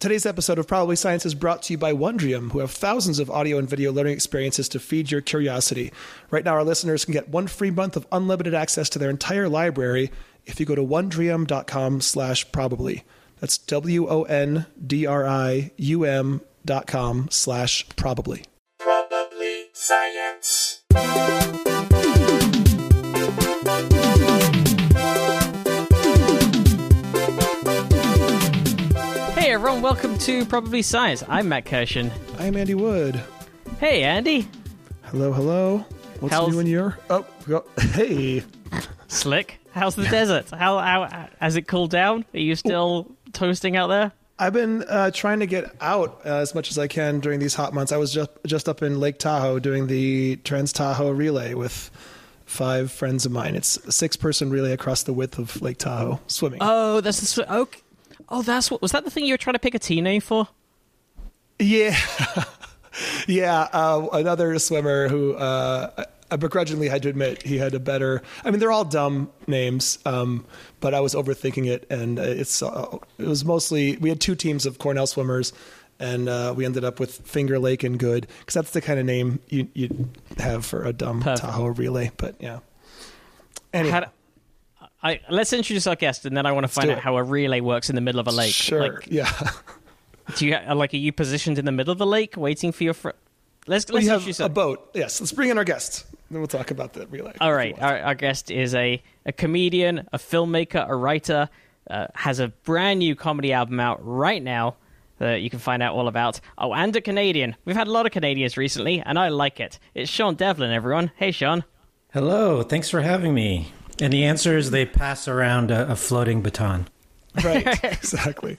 Today's episode of Probably Science is brought to you by Wondrium, who have thousands of audio and video learning experiences to feed your curiosity. Right now, our listeners can get one free month of unlimited access to their entire library if you go to wondrium.com slash probably. That's W-O-N-D-R-I-U-M dot com slash probably. Probably science. Everyone, welcome to Probably Science. I'm Matt Kirshen. I'm Andy Wood. Hey Andy, Hello, hello. What's How's- new in your... Oh, go- hey. slick. How's the desert? How, how has it cooled down? Are you still toasting out there? I've been uh, trying to get out uh, as much as I can during these hot months. I was just just up in Lake Tahoe doing the Trans Tahoe relay with five friends of mine. It's a six person relay across the width of Lake Tahoe, swimming. Oh, that's the sw- oh, oh, that's what was that the thing you were trying to pick a team name for? yeah, yeah. Uh, another swimmer who uh, I begrudgingly had to admit he had a better. I mean, they're all dumb names, um, but I was overthinking it, and it's uh, it was mostly we had two teams of Cornell swimmers. And uh, we ended up with Finger Lake and Good because that's the kind of name you you have for a dumb Perfect. Tahoe relay. But yeah, anyway, Had, I, let's introduce our guest, and then I want to find out it. how a relay works in the middle of a lake. sure, Like, yeah. do you like? Are you positioned in the middle of the lake, waiting for your fr- Let's let's we have introduce a boat. Yes, let's bring in our guest. Then we'll talk about the relay. All right, our, our guest is a, a comedian, a filmmaker, a writer, uh, has a brand new comedy album out right now that you can find out all about. Oh, and a Canadian. We've had a lot of Canadians recently, and I like it. It's Sean Devlin, everyone. Hey, Sean. Hello, thanks for having me. And the answer is they pass around a, a floating baton. Right, exactly.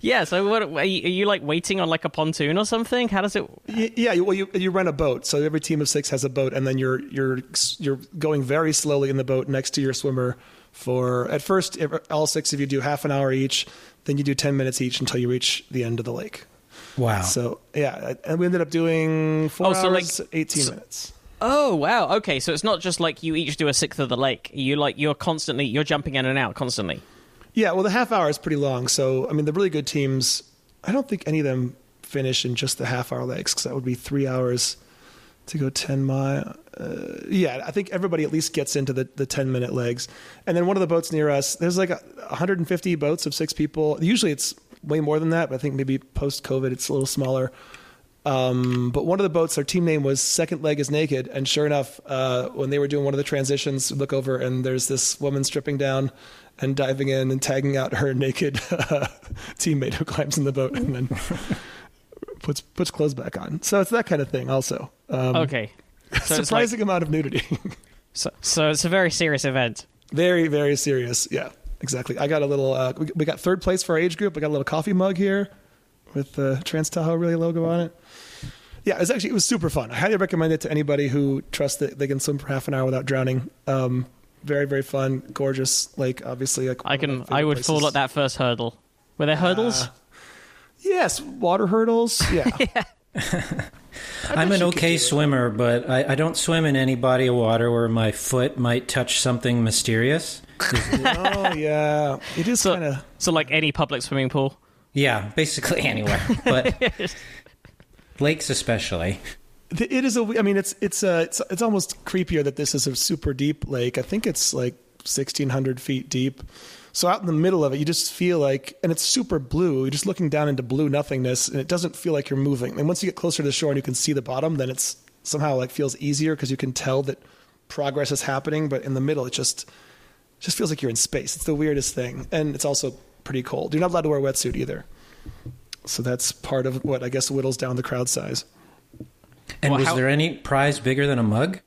Yeah, so what are you, are you like waiting on like a pontoon or something? How does it? Yeah, well, you you rent a boat, so every team of six has a boat, and then you're you're you're going very slowly in the boat next to your swimmer for at first all six of you do half an hour each, then you do ten minutes each until you reach the end of the lake. Wow. So yeah, and we ended up doing four Oh, so, hours, like, eighteen so- minutes. Oh wow. Okay, so it's not just like you each do a sixth of the lake. You like you're constantly you're jumping in and out constantly. Yeah, well, the half hour is pretty long. So I mean, the really good teams, I don't think any of them finish in just the half hour legs because that would be three hours to go 10 mile. Uh, yeah, I think everybody at least gets into the, the 10 minute legs. And then one of the boats near us, there's like a, 150 boats of six people. Usually it's way more than that, but I think maybe post COVID it's a little smaller. Um, but one of the boats, their team name was Second Leg is Naked. And sure enough, uh, when they were doing one of the transitions, look over and there's this woman stripping down and diving in and tagging out her naked uh, teammate who climbs in the boat and then puts puts clothes back on. So it's that kind of thing also. Um, Okay. So it's like, surprising amount of nudity. so, so it's a very serious event. very, very serious. Yeah, exactly. I got a little, uh, we, we got third place for our age group. I got a little coffee mug here with the Trans Tahoe Relay logo on it. Yeah, it was actually, it was super fun. I highly recommend it to anybody who trusts that they can swim for half an hour without drowning. Um, very, very fun, gorgeous lake, obviously. Like I can. I favorite would fall at that first hurdle. Were there hurdles? Uh, Yes, water hurdles. Yeah. I'm an okay swimmer, but I, I don't swim in any body of water where my foot might touch something mysterious. oh, yeah. It is So- kind of. so, like any public swimming pool. Yeah, basically anywhere, but lakes especially. It is a. I mean, it's it's uh, it's it's almost creepier that this is a super deep lake. I think it's like sixteen hundred feet deep. So out in the middle of it, you just feel like, and it's super blue. You're just looking down into blue nothingness, and it doesn't feel like you're moving. And once you get closer to the shore and you can see the bottom, then it's somehow like feels easier because you can tell that progress is happening. But in the middle, it just just feels like you're in space. It's the weirdest thing, and it's also pretty cold. You're not allowed to wear a wetsuit either. So that's part of what I guess whittles down the crowd size. And Well, was how- there any prize bigger than a mug?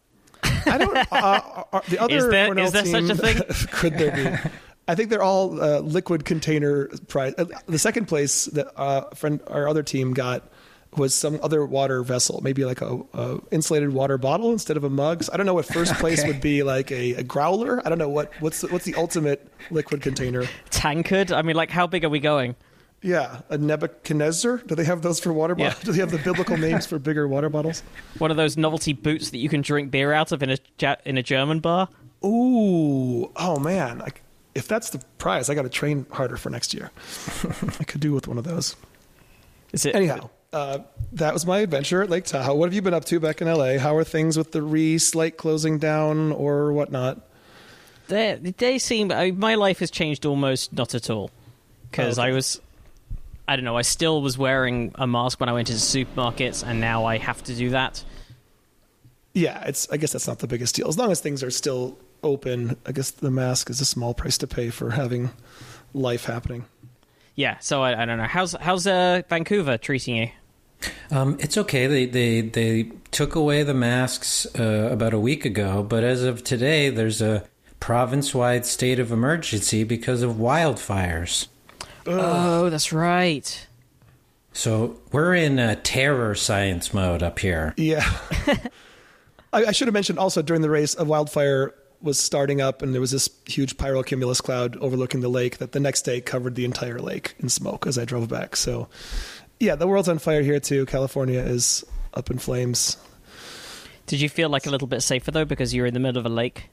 I don't. Uh, uh, the other Is there- Cornell is there such a thing? could there be? I think they're all uh, liquid container prize. Uh, the second place that uh, friend our other team got was some other water vessel, maybe like a, a insulated water bottle instead of a mug. So I don't know what first place Okay. would be like a, a growler. I don't know what what's the, what's the ultimate liquid container. Tankard. I mean, like, how big are we going? Yeah, a Nebuchadnezzar. Do they have those for water Yeah. bottles? Do they have the biblical names for bigger water bottles? One of those novelty boots that you can drink beer out of in a in a German bar. Ooh, oh man! I, if that's the prize, I got to train harder for next year. I could do with one of those. Is it Anyhow, uh, that was my adventure at Lake Tahoe. What have you been up to back in LA? How are things with the re slate closing down or whatnot? They, they seem. I mean, my life has changed almost not at all. Because Oh, okay. I was. I don't know, I still was wearing a mask when I went into supermarkets, and now I have to do that. Yeah, it's. I guess that's not the biggest deal. As long as things are still open, I guess the mask is a small price to pay for having life happening. Yeah, so I, I don't know. How's how's uh, Vancouver treating you? Um, it's okay. They they they took away the masks uh, about a week ago, but as of today, there's a province-wide state of emergency because of wildfires. Oh, that's right. So we're in uh, terror science mode up here. Yeah. I, I should have mentioned also during the race, a wildfire was starting up, and there was this huge pyrocumulus cloud overlooking the lake that the next day covered the entire lake in smoke as I drove back. So, yeah, the world's on fire here too. California is up in flames. Did you feel like a little bit safer though because you were in the middle of a lake?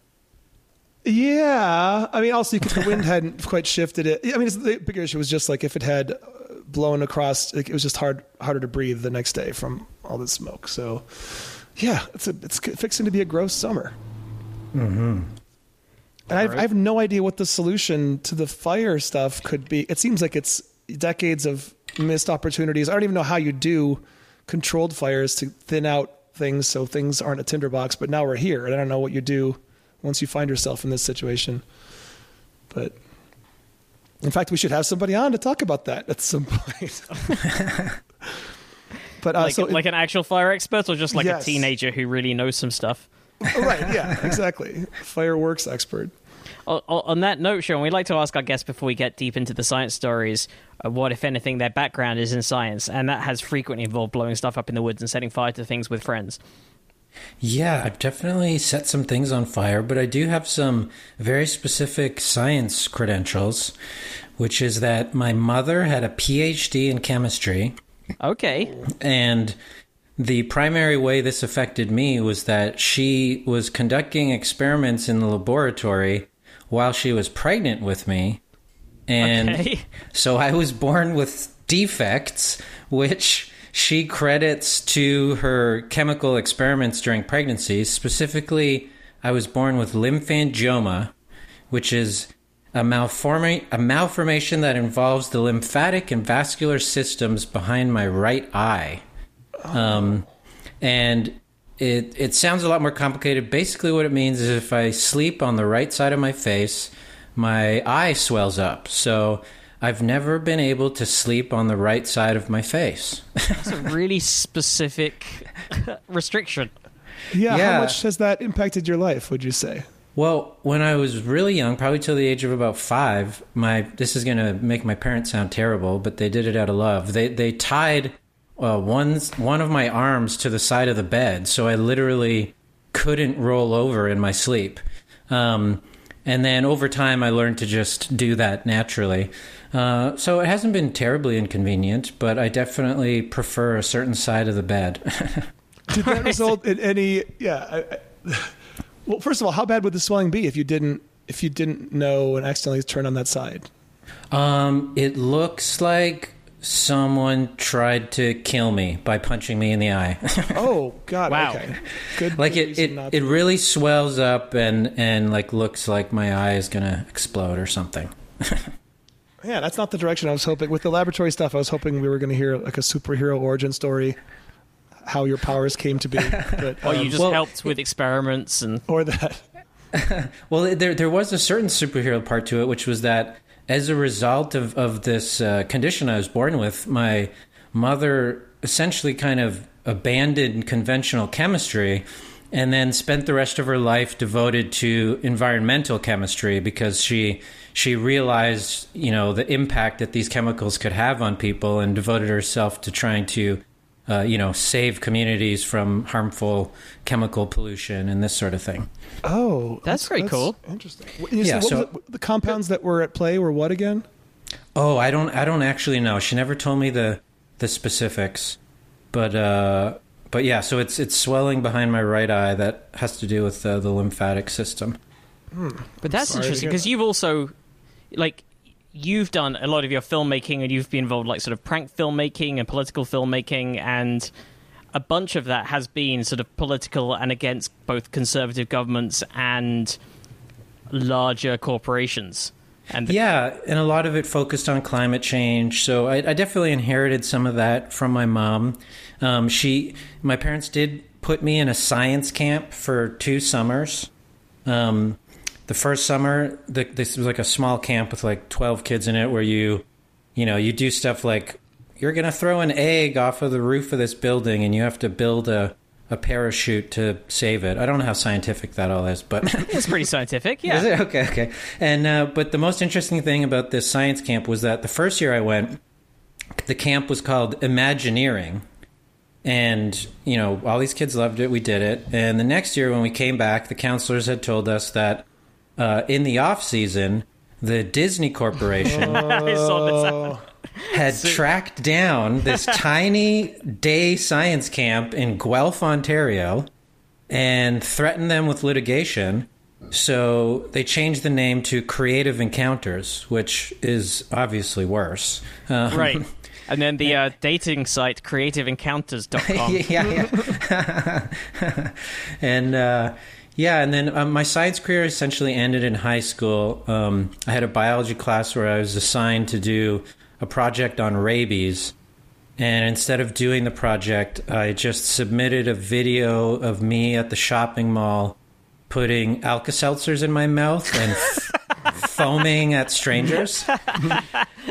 Yeah, I mean, also you could, the wind hadn't quite shifted it. I mean, it's, the bigger issue was just like if it had blown across, like, it was just hard harder to breathe the next day from all the smoke. So, yeah, it's a, it's fixing to be a gross summer. Mm-hmm. And I've, I have no idea what the solution to the fire stuff could be. It seems like it's decades of missed opportunities. I don't even know how you do controlled fires to thin out things so things aren't a tinderbox. But now we're here, and I don't know what you do once you find yourself in this situation. But in fact, we should have somebody on to talk about that at some point. but uh, Like, so like an actual fire expert, or just like Yes. a teenager who really knows some stuff? Oh, right, yeah, exactly. Fireworks expert. On that note, Sean, we'd like to ask our guests before we get deep into the science stories uh, what, if anything, their background is in science, and that has frequently involved blowing stuff up in the woods and setting fire to things with friends. Yeah, I've definitely set some things on fire, but I do have some very specific science credentials, which is that my mother had a PhD in chemistry, Okay. and the primary way this affected me was that she was conducting experiments in the laboratory while she was pregnant with me. And Okay. so I was born with defects, which she credits to her chemical experiments during pregnancy. Specifically, I was born with lymphangioma, which is a, malforma- a malformation that involves the lymphatic and vascular systems behind my right eye. Um, and it it sounds a lot more complicated. Basically, what it means is if I sleep on the right side of my face, my eye swells up. So I've never been able to sleep on the right side of my face. That's a really specific restriction. Yeah, Yeah. how much has that impacted your life? Would you say? Well, when I was really young, probably till the age of about five, my this is going to make my parents sound terrible, but they did it out of love. They they tied uh, one one of my arms to the side of the bed, so I literally couldn't roll over in my sleep. Um, and then over time, I learned to just do that naturally. Uh, so it hasn't been terribly inconvenient, but I definitely prefer a certain side of the bed. Did that result in any? Yeah. I, I, well, first of all, how bad would the swelling be if you didn't if you didn't know and accidentally turn on that side? Um, it looks like someone tried to kill me by punching me in the eye. Oh God! Wow. Okay. Good. like it, it, not it to- really swells up and and like looks like my eye is gonna explode or something. Yeah, that's not the direction I was hoping. With the laboratory stuff, I was hoping we were going to hear like a superhero origin story, how your powers came to be, but, Or you um, just well- helped with experiments and. or that. Well, there there was a certain superhero part to it, which was that as a result of of this uh, condition I was born with, my mother essentially kind of abandoned conventional chemistry and then spent the rest of her life devoted to environmental chemistry because she she realized you know the impact that these chemicals could have on people and devoted herself to trying to uh, you know save communities from harmful chemical pollution and this sort of thing Oh, That's very cool. Interesting. You Yeah, said- what so- was it? the compounds that were at play were what again? Oh, I don't. I don't actually know. She never told me the the specifics, but uh, but yeah. So it's it's swelling behind my right eye that has to do with uh, the lymphatic system. But that's interesting because that. you've also like you've done a lot of your filmmaking and you've been involved like sort of prank filmmaking and political filmmaking and a bunch of that has been sort of political and against both conservative governments and larger corporations. And Yeah, and a lot of it focused on climate change. So I, I definitely inherited some of that from my mom. Um, she, my parents did put me in a science camp for two summers. Um, the first summer, the, this was like a small camp with like twelve kids in it, where you, you know, you do stuff like you're gonna throw an egg off of the roof of this building, and you have to build a a parachute to save it. I don't know how scientific that all is, but it's pretty scientific, yeah. is it? Okay, okay. And uh, but the most interesting thing about this science camp was that the first year I went, the camp was called Imagineering, and you know all these kids loved it. We did it, and the next year when we came back, the counselors had told us that uh, in the off season, the Disney Corporation had tracked down this tiny day science camp in Guelph, Ontario, and threatened them with litigation. So they changed the name to Creative Encounters, which is obviously worse. Uh, Right. And then the uh, dating site creativeencounters.com. yeah, yeah. and uh, yeah, and then um, my science career essentially ended in high school. Um, I had a biology class where I was assigned to do a project on rabies. And instead of doing the project, I just submitted a video of me at the shopping mall putting Alka Seltzers in my mouth and f- foaming at strangers.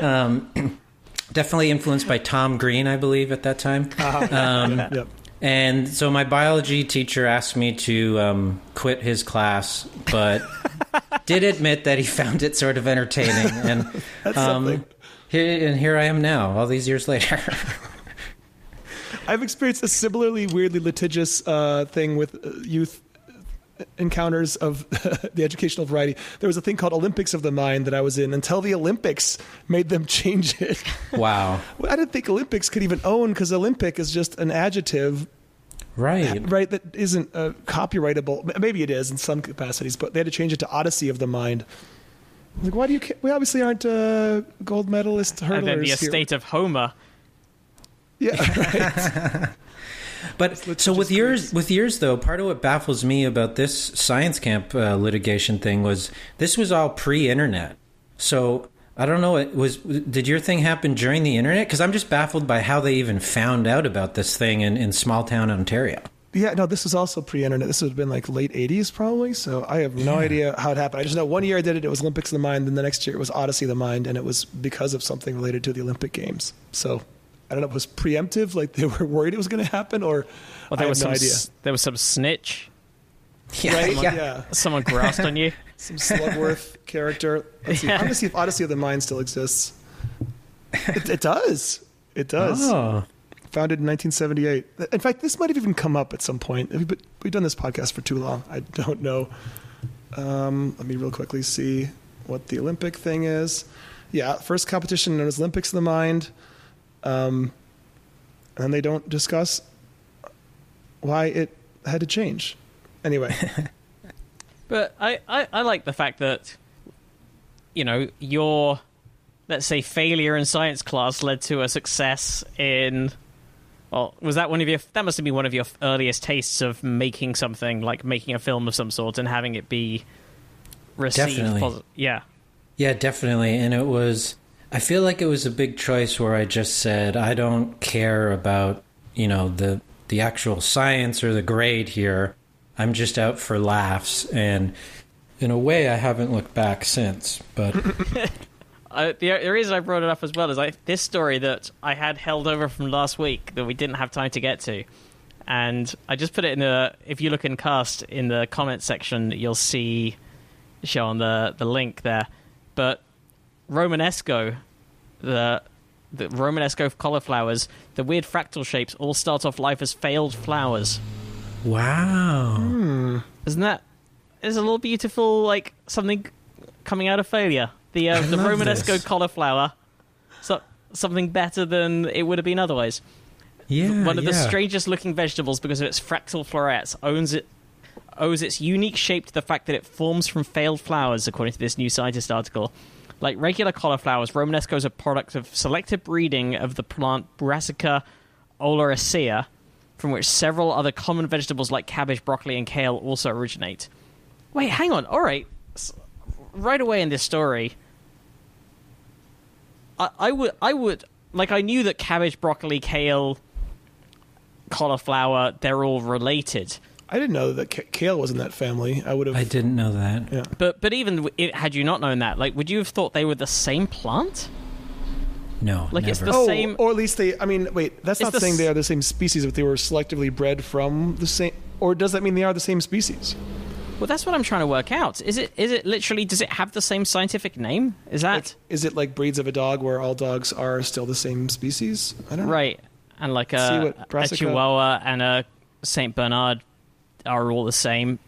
Um, definitely influenced by Tom Green, I believe, at that time. Um, Yep. And so my biology teacher asked me to um, quit his class, but did admit that he found it sort of entertaining. And That's um, something. here, and here I am now, all these years later. I've experienced a similarly weirdly litigious uh, thing with uh, youth encounters of the educational variety. There was a thing called Olympics of the Mind that I was in until the Olympics made them change it. wow. I didn't think Olympics could even own because Olympic is just an adjective, Right. right? That isn't uh, copyrightable. Maybe it is in some capacities, but they had to change it to Odyssey of the Mind. Like, why do you? Ca- we obviously aren't uh, gold medalist hurdlers and then the here. estate of Homer. Yeah, right. But so with yours, with yours though, part of what baffles me about this science camp uh, litigation thing was this was all pre-internet. So I don't know. It was did your thing happen during the internet? Because I'm just baffled by how they even found out about this thing in, in small town Ontario. Yeah, no, this was also pre-internet. This would have been like late '80s, probably. So I have no idea how it happened. I just know one year I did it; it was Olympics of the Mind. Then the next year it was Odyssey of the Mind, and it was because of something related to the Olympic Games. So I don't know if it was preemptive, like they were worried it was going to happen, or Well, there I was have some no idea. s- there was some snitch. Yeah, Right? yeah. yeah. Someone grasped on you. some Slugworth character. Let's see. I'm going to see if Odyssey of the Mind still exists. It, it does. It does. Oh, Founded in 1978. In fact, this might have even come up at some point. We've, we've done this podcast for too long. I don't know. Um, let me real quickly see what the Olympic thing is. Yeah, first competition known as Olympics of the Mind. Um, and they don't discuss why it had to change. Anyway, But I, I, I like the fact that, you know, your, let's say, failure in science class led to a success in. Well, was that one of your? That must have been one of your earliest tastes of making something, like making a film of some sort, and having it be received. Definitely. posi- yeah. yeah, definitely. And it was. I feel like it was a big choice where I just said I don't care about you know the the actual science or the grade here. I'm just out for laughs, and in a way, I haven't looked back since. But Uh, the, the reason I brought it up as well is this story that I had held over from last week that we didn't have time to get to, and I just put it in the. If you look in cast in the comment section, you'll see show on the the link there. But Romanesco, the the Romanesco cauliflowers, the weird fractal shapes all start off life as failed flowers. wow, Isn't that is a little beautiful like something coming out of failure? The uh, the love Romanesco this. cauliflower, so, something better than it would have been otherwise. yeah, One of the strangest looking vegetables because of its fractal florets owns it owes its unique shape to the fact that it forms from failed flowers, according to this new scientist article. Like regular cauliflowers, Romanesco is a product of selective breeding of the plant Brassica oleracea, from which several other common vegetables like cabbage, broccoli, and kale also originate. Wait, hang on. All right. Right away in this story, I, I would, I would, like, I knew that cabbage, broccoli, kale, cauliflower, they're all related. I didn't know that kale was in that family. I would have. I didn't know that. Yeah. But but even it, had you not known that, like, would you have thought they were the same plant? No, Like, it's the Oh, same- or at least they. I mean, wait. That's not the saying s- they are the same species, but they were selectively bred from the same. Or does that mean they are the same species? Well, that's what I'm trying to work out. Is it is it literally? Does it have the same scientific name? Is that Like, is it like breeds of a dog where all dogs are still the same species? I don't know. right? And like See a, what a Chihuahua and a Saint Bernard are all the same.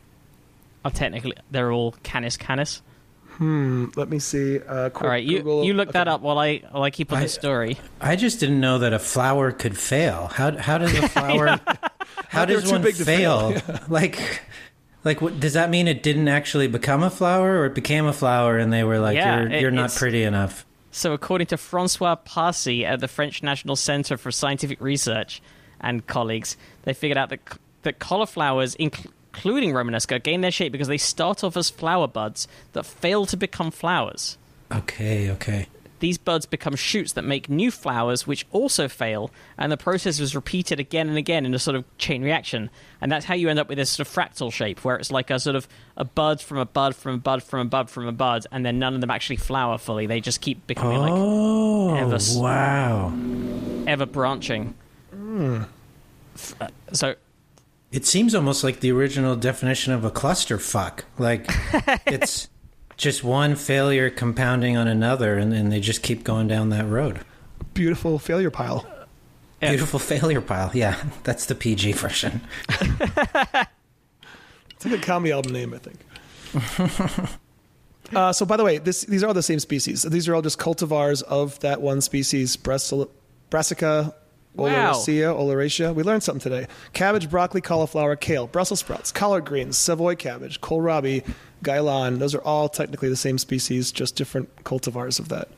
Are technically they're all Canis Canis. Hmm. Let me see. Uh, All right, you Google- you look that up while I while I keep on I- the story. I just didn't know that a flower could fail. How how does a flower? how does one big to fail? fail, like, like what, does that mean it didn't actually become a flower, or it became a flower and they were like, Yeah, "You're it- you're not pretty enough." So, according to Francois Parcy at the French National Center for Scientific Research and colleagues, they figured out that, that cauliflowers, inc- including Romanesco, gain their shape because they start off as flower buds that fail to become flowers. Okay, okay. These buds become shoots that make new flowers, which also fail, and the process is repeated again and again in a sort of chain reaction. And that's how you end up with this sort of fractal shape, where it's like a sort of a bud from a bud from a bud from a bud from a bud, and then none of them actually flower fully. They just keep becoming like oh, ever wow! ever branching. Uh, So It seems almost like the original definition of a clusterfuck. Like it's just one failure compounding on another, and, and they just keep going down that road. Beautiful failure pile. Yeah. Beautiful failure pile. Yeah, that's the PG version. It's like a comedy album name, I think. uh, so, by the way, this, these are all the same species. These are all just cultivars of that one species, Brasil- Brassica Wow. oleracea, oleracea. We learned something today. Cabbage, broccoli, cauliflower, kale, Brussels sprouts, collard greens, Savoy cabbage, kohlrabi, gailan. Those are all technically the same species, just different cultivars of that.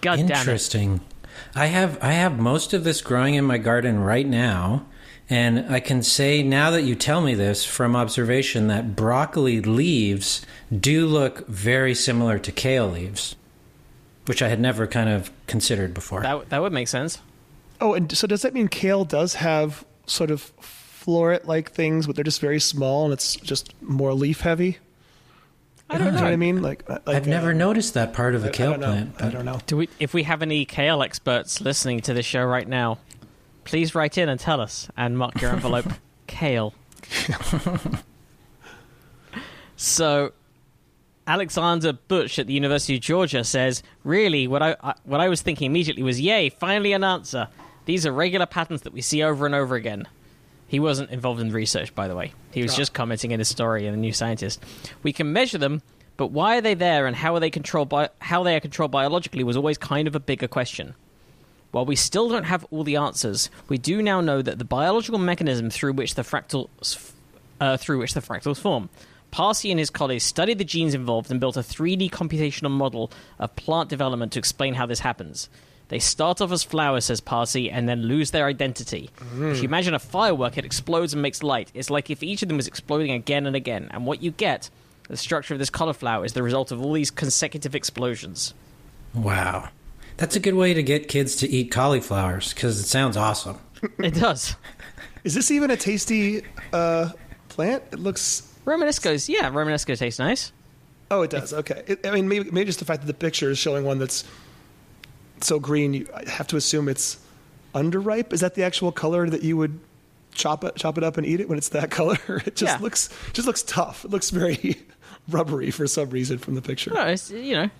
God damn it. Interesting. I have I have most of this growing in my garden right now, and I can say now that you tell me this from observation that broccoli leaves do look very similar to kale leaves, which I had never kind of considered before. That that would make sense. Oh, and so does that mean kale does have sort of floret-like things, but they're just very small and it's just more leaf heavy? I don't You know know. what I mean? Like, like I've uh, never noticed that part of I- a I kale don't know. plant. I don't know. Do we? If we have any kale experts listening to this show right now, please write in and tell us and mark your envelope kale. so, Alexander Bucksch at the University of Georgia says, "Really, what I, I what I was thinking immediately was, yay, finally an answer. These are regular patterns that we see over and over again." He wasn't involved in the research, by the way. He was Oh. just commenting in his story in the New Scientist. We can measure them, but why are they there and how are they controlled by how they are controlled biologically was always kind of a bigger question. While we still don't have all the answers, we do now know that the biological mechanism through which the fractals uh, through which the fractals form. Parcy and his colleagues studied the genes involved and built a 3D computational model of plant development to explain how this happens. They start off as flowers, says Parcy, and then lose their identity. If you imagine a firework, it explodes and makes light. It's like if each of them was exploding again and again. And what you get, the structure of this cauliflower, is the result of all these consecutive explosions. Wow. That's a good way to get kids to eat cauliflowers because it sounds awesome. It does. Is this even a tasty uh, plant? It looks. Romanesco's, yeah, Romanesco tastes nice. Oh, it does. Okay. It, I mean, maybe maybe just the fact that the picture is showing one that's so green, you have to assume it's underripe. Is that the actual color that you would chop it chop it up and eat it when it's that color? It just Yeah. looks just looks tough. It looks very rubbery for some reason from the picture. No, it's you know,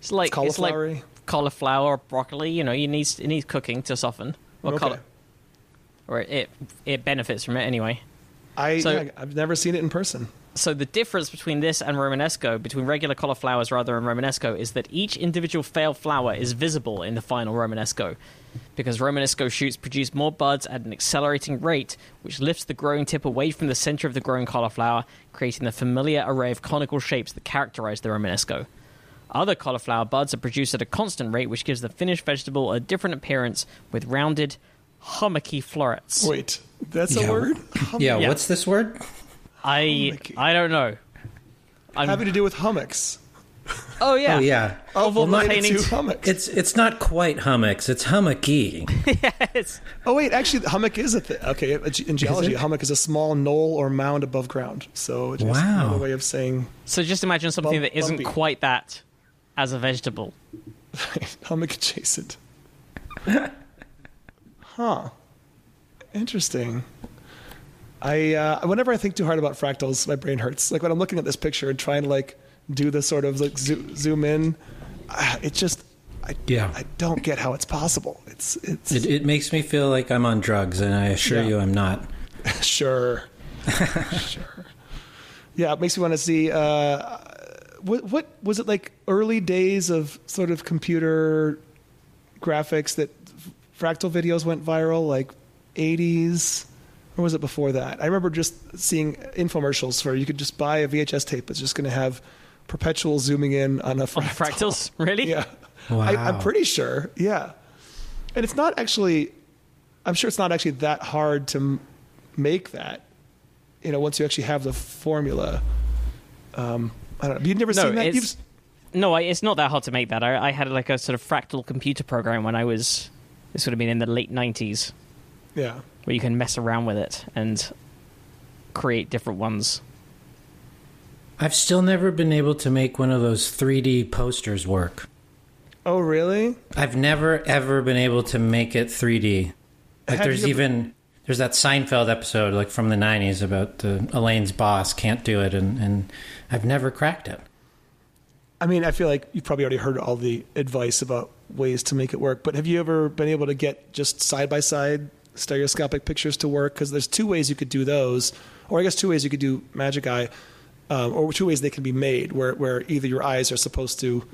it's like It's it's like cauliflower or broccoli. You know, you need it needs cooking to soften. Or Okay. cauli- or it it benefits from it anyway. I So- yeah, I've never seen it in person. So the difference between this and Romanesco, between regular cauliflowers rather and Romanesco, is that each individual failed flower is visible in the final Romanesco, because Romanesco shoots produce more buds at an accelerating rate, which lifts the growing tip away from the center of the growing cauliflower, creating the familiar array of conical shapes that characterize the Romanesco. Other cauliflower buds are produced at a constant rate, which gives the finished vegetable a different appearance with rounded, hummocky florets. Wait, that's Yeah. a word? Yeah, Yeah. what's this word? I Hummocky. I don't know. I'm, Having to do with hummocks. oh yeah, Oh yeah. Oh, Oval Related containing to hummocks. It's it's not quite hummocks. It's hummocky. Yes. Oh wait, actually, the hummock is a thing. Okay, in geology, a hummock is a small knoll or mound above ground. So it's just Wow. another way of saying So just imagine something Bump- that isn't bumpy. quite that as a vegetable. hummock adjacent. huh. Interesting. I uh, whenever I think too hard about fractals, my brain hurts. Like when I'm looking at this picture and trying to like do the sort of like zo- zoom in, uh, it just I Yeah. I don't get how it's possible. It's it's It, it makes me feel like I'm on drugs, and I assure Yeah. you I'm not. Sure. sure. Yeah, it makes me want to see. Uh, what what was it like? Early days of sort of computer graphics that fractal videos went viral, like '80s, or was it before that? I remember just seeing infomercials where you could just buy a VHS tape that's just going to have perpetual zooming in on a On fractal. fractals, really? Yeah. I, I'm pretty sure. Yeah. And it's not actually, I'm sure it's not actually that hard to m- make that, you know, once you actually have the formula. Um, I don't know. You've never No, seen that? it's- You've, No, I, it's not that hard to make that. I, I had like a sort of fractal computer program when I was. This would have been in the late '90s, yeah. Where you can mess around with it and create different ones. I've still never been able to make one of those 3D posters work. Oh, really? I've never ever been able to make it 3D. Like Have there's you even there's that Seinfeld episode like from the 90s about the Elaine's boss can't do it and and I've never cracked it. I mean, I feel like you've probably already heard all the advice about ways to make it work, but have you ever been able to get just side by side stereoscopic pictures to work? Because there's two ways you could do those, or I guess two ways you could do Magic Eye, um, or two ways they can be made, where where either your eyes are supposed to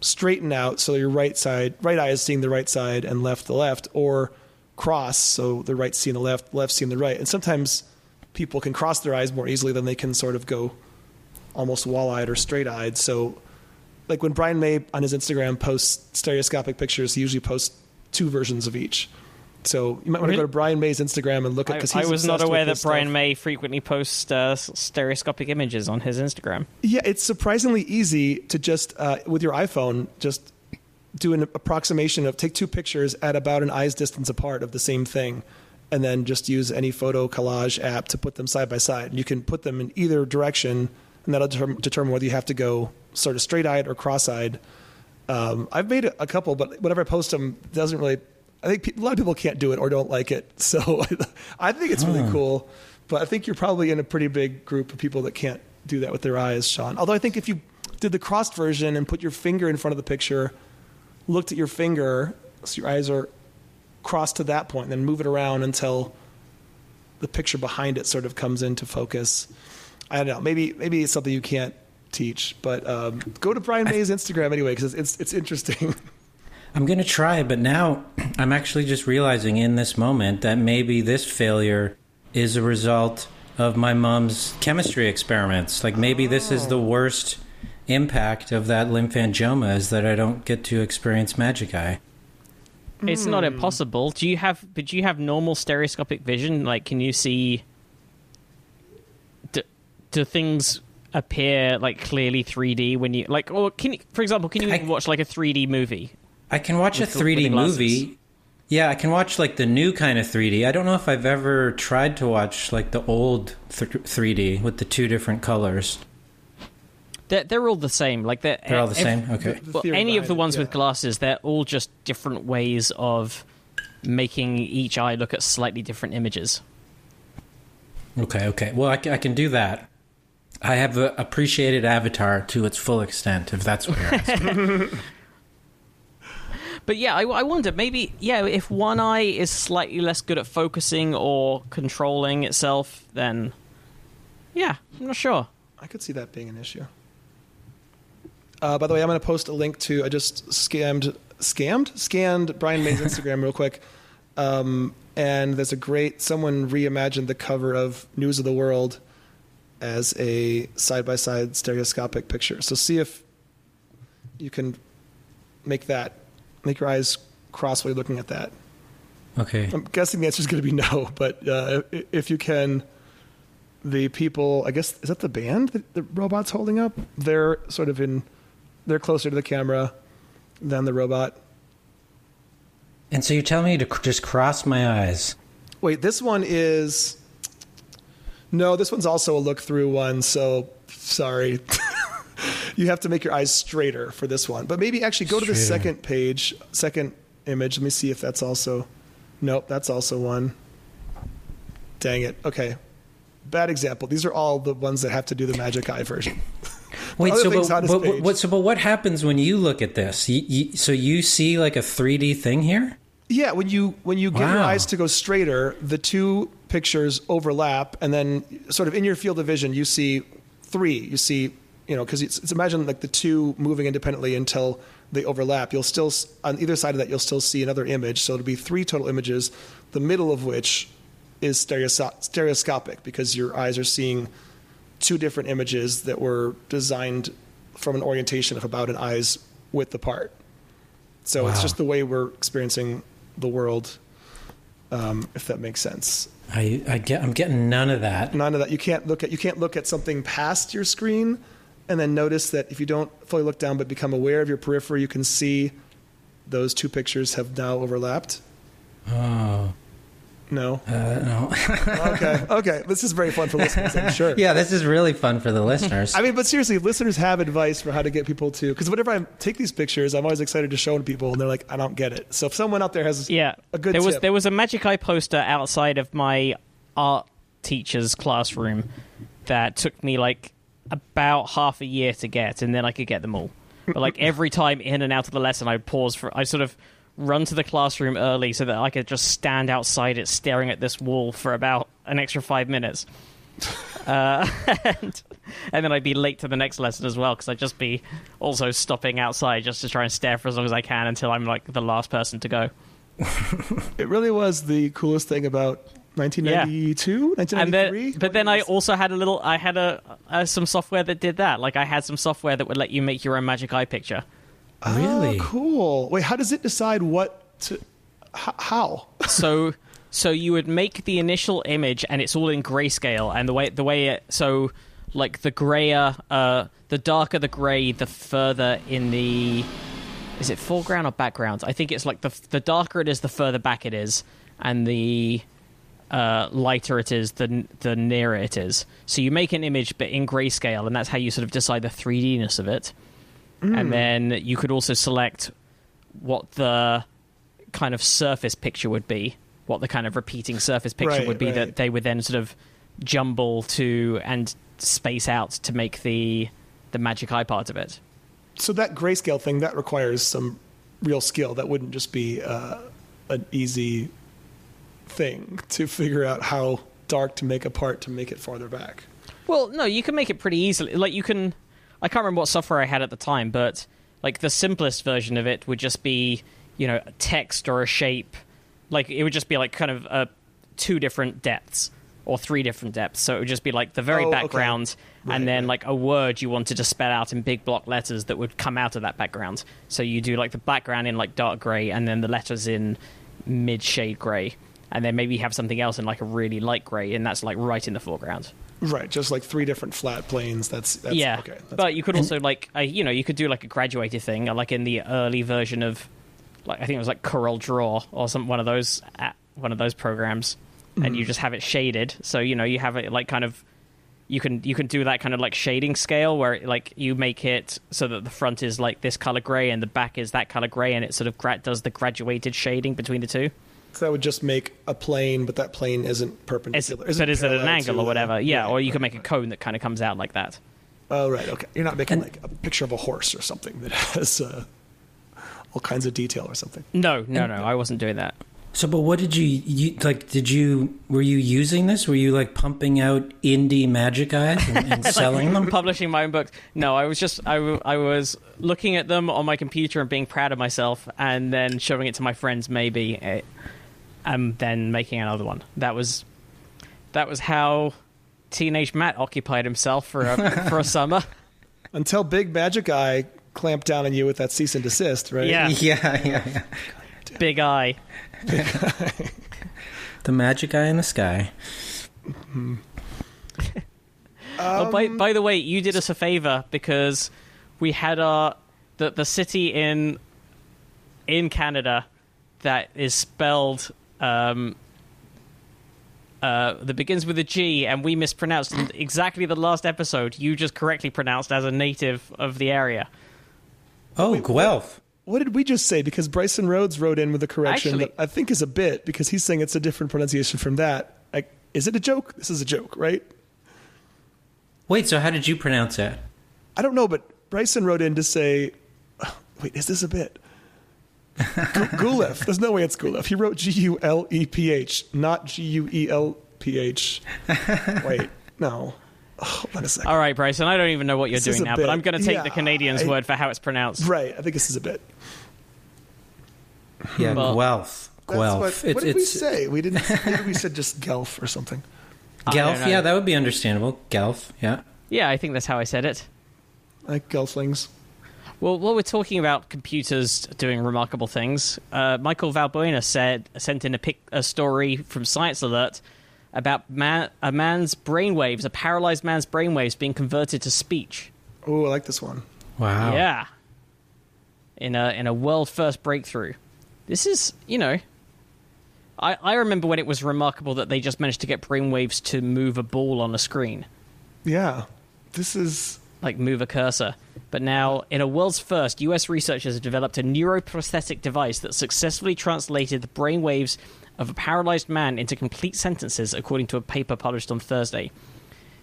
straighten out, so your right side, right eye is seeing the right side, and left the left, or cross, so the right seeing the left, left seeing the right. And sometimes people can cross their eyes more easily than they can sort of go almost wall-eyed or straight-eyed. So like when Brian May on his Instagram posts stereoscopic pictures, he usually posts two versions of each. So you might want to go to Brian May's Instagram and look at I, because I was not aware that Brian May frequently posts uh, stereoscopic images on his Instagram. Yeah, it's surprisingly easy to just uh, with your iPhone just do an approximation of take two pictures at about an eye's distance apart of the same thing, and then just use any photo collage app to put them side by side. You can put them in either direction, and that'll determine, determine whether you have to go sort of straight eyed or cross eyed. Um, I've made a, a couple, but whenever I post them, doesn't really. I think pe- a lot of people can't do it or don't like it, so I think it's really cool. But I think you're probably in a pretty big group of people that can't do that with their eyes, Sean. Although I think if you did the crossed version and put your finger in front of the picture, looked at your finger, so your eyes are crossed to that point, and then move it around until the picture behind it sort of comes into focus. I don't know. Maybe maybe it's something you can't teach, but um, go to Brian May's Instagram anyway because it's, it's it's interesting. I'm going to try, but now I'm actually just realizing in this moment that maybe this failure is a result of my mom's chemistry experiments. Like maybe this is the oh. worst impact of that lymphangioma is that I don't get to experience magic eye. It's not hmm. impossible. Do you have? But do you have normal stereoscopic vision? Like, can you see? Do, do things appear like clearly 3D when you like? Or can you, for example, can you I- watch like a 3D movie? I can watch With a 3D movie. Yeah, I can watch like the new kind of 3D. I don't know if I've ever tried to watch like the old th- 3D with the two different colors. They're, they're all the same. Like they're, They're all the ev- same. Okay. The Well, any of behind the it, ones with glasses, they're all just different ways of making each eye look at slightly different images. Okay, okay. Well, I, I can do that. I have appreciated Avatar to its full extent, if that's what you're asking. But yeah, I, I wonder maybe yeah, if one eye is slightly less good at focusing or controlling itself, then yeah, I'm not sure. I could see that being an issue. Uh, by the way, I'm going to post a link to. I just scammed, scammed, scanned Brian May's Instagram real quick, um, and there's a great. Someone reimagined the cover of News of the World as a side by side stereoscopic picture. So see if you can make that make your eyes cross while you're looking at that. Okay. I'm guessing the answer is going to be no, but uh, if you can, the people, I guess, is that the band that the robot's holding up? They're sort of in, they're closer to the camera than the robot. And so you tell me to cr- just cross my eyes. Wait, this one is, no, this one's also a look through one, so sorry. you have to make your eyes straighter for this one. But maybe actually go to the second page, second image. Let me see if that's also, nope, that's also one. Dang it. Okay. Bad example. These are all the ones that have to do the magic eye version. Wait, so but, but, what, so but what happens when you look at this? You, you, so you see like a 3D thing here? Yeah, when you when you get your eyes to go straighter, the two pictures overlap, and then sort of in your field of vision, you see three. You see, you know, because it's, it's imagine like the two moving independently until they overlap. You'll still on either side of that, you'll still see another image. So it'll be three total images, the middle of which is stereosco- stereoscopic because your eyes are seeing two different images that were designed from an orientation of about an eye's width apart. So it's just the way we're experiencing the world, um, if that makes sense. I, I get, I'm getting none of that. None of that. You can't look at you can't look at something past your screen, and then notice that if you don't fully look down but become aware of your periphery, you can see those two pictures have now overlapped. Oh, No. uh, no. Okay. Okay. This is very fun for listeners. I'm sure. yeah, this is really fun for the listeners. I mean, but seriously, listeners have advice for how to get people to, because whenever I take these pictures, I'm always excited to show them to people, and they're like, "I don't get it." So if someone out there has Yeah, a good there was tip, there was a Magic Eye poster outside of my art teacher's classroom that took me like about half a year to get, and then I could get them all. But like every time in and out of the lesson, I'd pause for I sort of run to the classroom early so that I could just stand outside it, staring at this wall for about an extra five minutes. Uh, and, and then I'd be late to the next lesson as well because I'd just be also stopping outside just to try and stare for as long as I can until I'm like the last person to go. it really was the coolest thing about 1992, and 1993. then but then I also had a little I had a, uh some software that did that like I had some software that would let you make your own magic eye picture Really? Oh, cool. Wait, how does it decide what to? H- how? so so you would make the initial image and it's all in grayscale and the way the way it so like the grayer uh the darker the gray the further in the is it foreground or background I think it's like the the darker it is the further back it is and the uh, lighter it is, the the nearer it is. So you make an image, but in grayscale, and that's how you sort of decide the 3Dness of it. Hmm. And then you could also select what the kind of surface picture would be, what the kind of repeating surface picture Right, would be right. that they would then sort of jumble to and space out to make the the magic eye part of it. So that grayscale thing that requires some real skill. That wouldn't just be uh, an easy thing to figure out how dark to make a part to make it farther back. Well, no, you can make it pretty easily. Like you can, I can't remember what software I had at the time, but like the simplest version of it would just be, you know, a text or a shape. Like it would just be like kind of uh, two different depths or three different depths. So it would just be like the very Oh, okay. background, Right, and then right. like a word you wanted to spell out in big block letters that would come out of that background. So you do like the background in like dark gray, and then the letters in mid shade gray. And then maybe you have something else in like a really light gray, and that's like right in the foreground. Right, just like three different flat planes. That's, that's yeah, Okay, that's but you could also like uh, you know you could do like a graduated thing, uh, like in the early version of like I think it was like Corel Draw or some one of those uh, one of those programs, and Mm-hmm. you just have it shaded. So you know you have it like kind of you can you can do that kind of like shading scale where like you make it so that the front is like this color gray and the back is that color gray, and it sort of gra- does the graduated shading between the two. So that would just make a plane, but that plane isn't It's, perpendicular. but is it an angle to or the- whatever? Yeah, right, or you can right, make a cone that kind of comes out like that. Oh, right. Okay. You're not making like a picture of a horse or something that has uh, all kinds of detail or something. No, no, no, I wasn't doing that. So, but what did you, you like? Did you were you using this? Were you like pumping out indie magic eyes and, and selling them? publishing my own books. No, I was just I, w- I was looking at them on my computer and being proud of myself, and then showing it to my friends, maybe, eh, and then making another one. That was that was how teenage Matt occupied himself for a for a summer. Until Big Magic Eye clamped down on you with that cease and desist, right? Yeah. Yeah, yeah, yeah. Big eye. The magic eye in the sky. oh, by, um, by the way, you did us a favor because we had our the the city in in Canada that is spelled um, uh, that begins with a G, and we mispronounced exactly the last episode. You just correctly pronounced as a native of the area. Oh, Guelph. What did we just say? Because Bryson Rhodes wrote in with a correction Actually- that I think is a bit because he's saying it's a different pronunciation from that. Like, is it a joke? This is a joke, right? Wait, so how did you pronounce that? I don't know, but Bryson wrote in to say, wait, is this a bit? Gu- Gulef. There's no way it's Gulef. He wrote G U L E P H, not G U E L P H. Wait, no. Oh, hold a second. All right, Bryson. I don't even know what you're This doing now, bit. but I'm going to take Yeah, the Canadian's I- word for how it's pronounced. Right, I think this is a bit. Yeah, Well- Guelph. Guelph. what, it's what did we say? We didn't. Maybe we said just Gelf or something. I Guelph. Yeah, that would be understandable. Guelph. Yeah. Yeah, I think that's how I said it. Like Gelflings. Well, while we're talking about computers doing remarkable things, uh, Michael Valbuena said sent in a, pic, a story from Science Alert about man, a man's brainwaves, a paralyzed man's brainwaves being converted to speech. Oh, I like this one. Wow. Yeah, in a in a world first breakthrough. This is, you know, I I remember when it was remarkable that they just managed to get brainwaves to move a ball on a screen. Yeah, this is. like move a cursor. But now, in a world's first, US researchers have developed a neuroprosthetic device that successfully translated the brainwaves of a paralyzed man into complete sentences, according to a paper published on Thursday.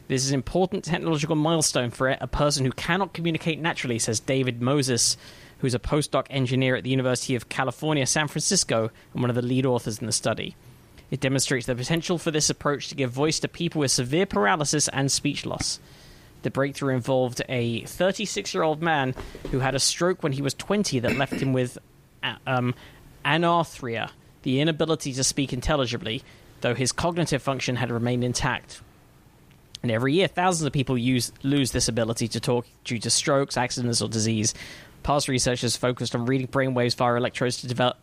This is an important technological milestone for a person who cannot communicate naturally, says David Moses, who's a postdoc engineer at the University of California, San Francisco, and one of the lead authors in the study. It demonstrates the potential for this approach to give voice to people with severe paralysis and speech loss. The breakthrough involved a 36 year old man who had a stroke when he was 20 that left him with um, anarthria, the inability to speak intelligibly, though his cognitive function had remained intact. And every year, thousands of people use, lose this ability to talk due to strokes, accidents, or disease. Past researchers focused on reading brainwaves via electrodes to develop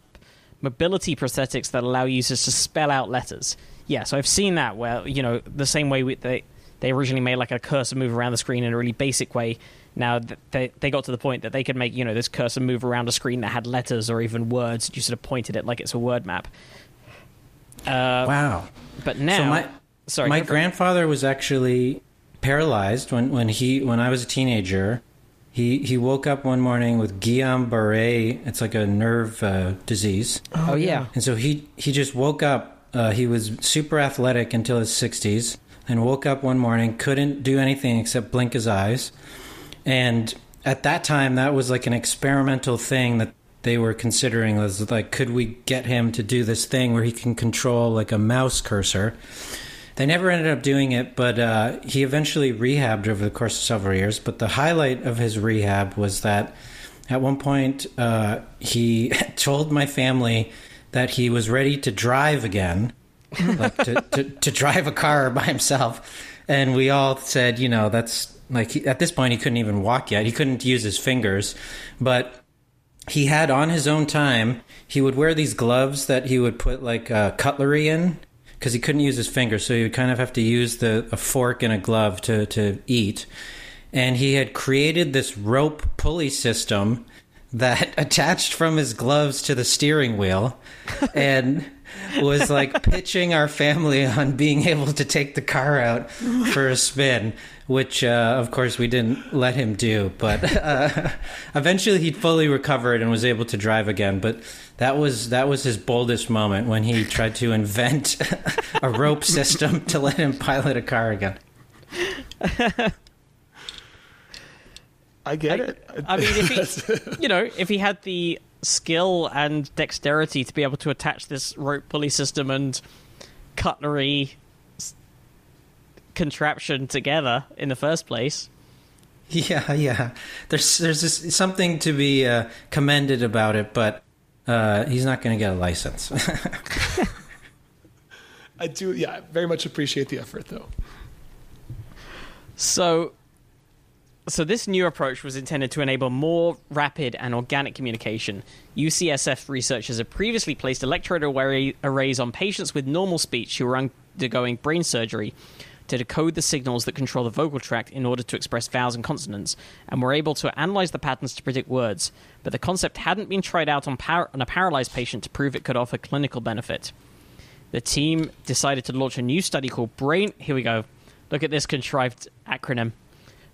mobility prosthetics that allow users to spell out letters. Yeah, so I've seen that where you know the same way we, they they originally made like a cursor move around the screen in a really basic way. Now they they got to the point that they could make you know this cursor move around a screen that had letters or even words. You sort of pointed it like it's a word map. Uh, Wow. But now, so my sorry, my go for it. grandfather was actually paralyzed when, when he when I was a teenager. He he woke up one morning with Guillain Barre. It's like a nerve uh, disease, Oh yeah, and so he he just woke up. Uh, he was super athletic until his sixties, and woke up one morning couldn't do anything except blink his eyes. And at that time, that was like an experimental thing that they were considering was like, could we get him to do this thing where he can control like a mouse cursor? They never ended up doing it, but uh, he eventually rehabbed over the course of several years. But the highlight of his rehab was that at one point uh, he told my family that he was ready to drive again, like to, to, to drive a car by himself. And we all said, you know, that's like he, at this point he couldn't even walk yet. He couldn't use his fingers, but he had on his own time he would wear these gloves that he would put like uh, cutlery in because he couldn't use his fingers so he would kind of have to use the a fork and a glove to, to eat and he had created this rope pulley system that attached from his gloves to the steering wheel and was like pitching our family on being able to take the car out for a spin which uh, of course we didn't let him do but uh, eventually he fully recovered and was able to drive again but that was that was his boldest moment when he tried to invent a rope system to let him pilot a car again I get I- it. I mean, if he, you know, if he had the skill and dexterity to be able to attach this rope pulley system and cutlery s- contraption together in the first place, Yeah, yeah. There's there's this, something to be uh, commended about it, but uh, he's not going to get a license. I do. Yeah, I very much appreciate the effort, though. So, so this new approach was intended to enable more rapid and organic communication. UCSF researchers had previously placed electrode array- arrays on patients with normal speech who were undergoing brain surgery to decode the signals that control the vocal tract in order to express vowels and consonants, and were able to analyze the patterns to predict words. But the concept hadn't been tried out on, par- on a paralyzed patient to prove it could offer clinical benefit. The team decided to launch a new study called Brain. Here we go. Look at this contrived acronym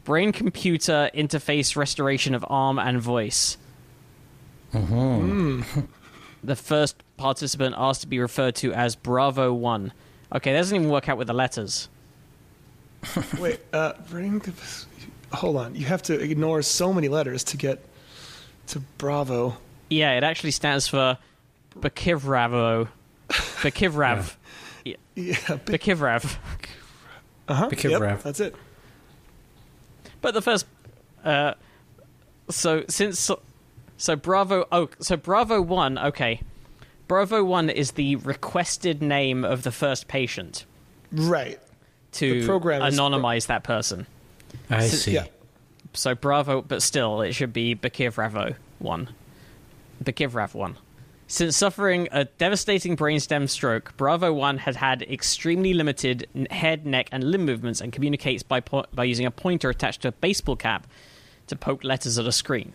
Brain Computer Interface Restoration of Arm and Voice. The first participant asked to be referred to as Bravo 1. Okay, that doesn't even work out with the letters. Wait, uh, bring the, hold on. You have to ignore so many letters to get to Bravo. Yeah, it actually stands for Bakivravo. Bakivrav. Yeah, big, Bakivrav. uh-huh. Bakivrov. Yep, that's it. But the first, uh, so since so Bravo oh so Bravo one okay, Bravo one is the requested name of the first patient Right. to The program is- anonymize that person. I So- see. Yeah. So Bravo, but still it should be Bakivravo one, Bakivrav one. Since suffering a devastating brainstem stroke, Bravo 1 had had extremely limited head, neck, and limb movements and communicates by, po- by using a pointer attached to a baseball cap to poke letters at a screen.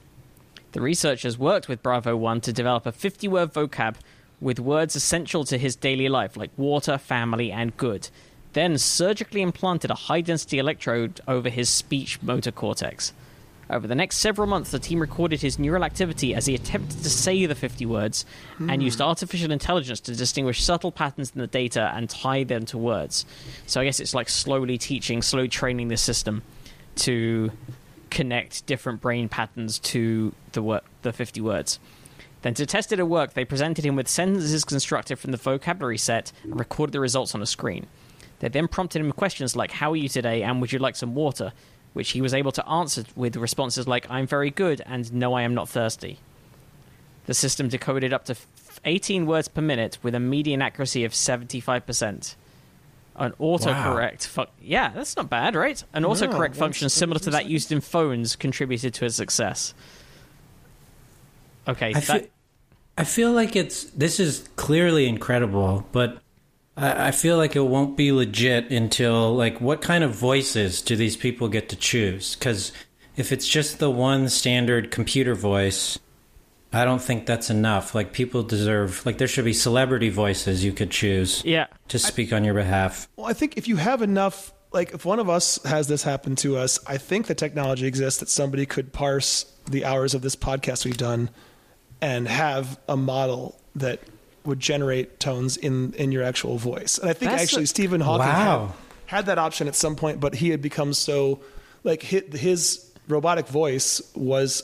The researchers worked with Bravo 1 to develop a 50 word vocab with words essential to his daily life, like water, family, and good. Then surgically implanted a high density electrode over his speech motor cortex. Over the next several months, the team recorded his neural activity as he attempted to say the 50 words and hmm. used artificial intelligence to distinguish subtle patterns in the data and tie them to words. So I guess it's like slowly teaching, slow training the system to connect different brain patterns to the wor- the 50 words. Then, to test it at work, they presented him with sentences constructed from the vocabulary set and recorded the results on a screen. They then prompted him with questions like, How are you today? and Would you like some water? Which he was able to answer with responses like, I'm very good and no, I am not thirsty. The system decoded up to 18 words per minute with a median accuracy of 75%. An autocorrect. Fu- yeah, that's not bad, right? An autocorrect that's- function similar to that used in phones contributed to its success. Okay, I that, feel, I feel like it's this is clearly incredible, but I, I feel like it won't be legit until like what kind of voices do these people get to choose? Because if it's just the one standard computer voice, I don't think that's enough. Like people deserve like there should be celebrity voices you could choose yeah. to speak on your behalf. Well, I think if you have enough, like if one of us has this happen to us, I think the technology exists that somebody could parse the hours of this podcast we've done and have a model that would generate tones in in your actual voice. And I think That's actually a- Stephen Hawking Wow. had, had that option at some point, but he had become so like his, his robotic voice was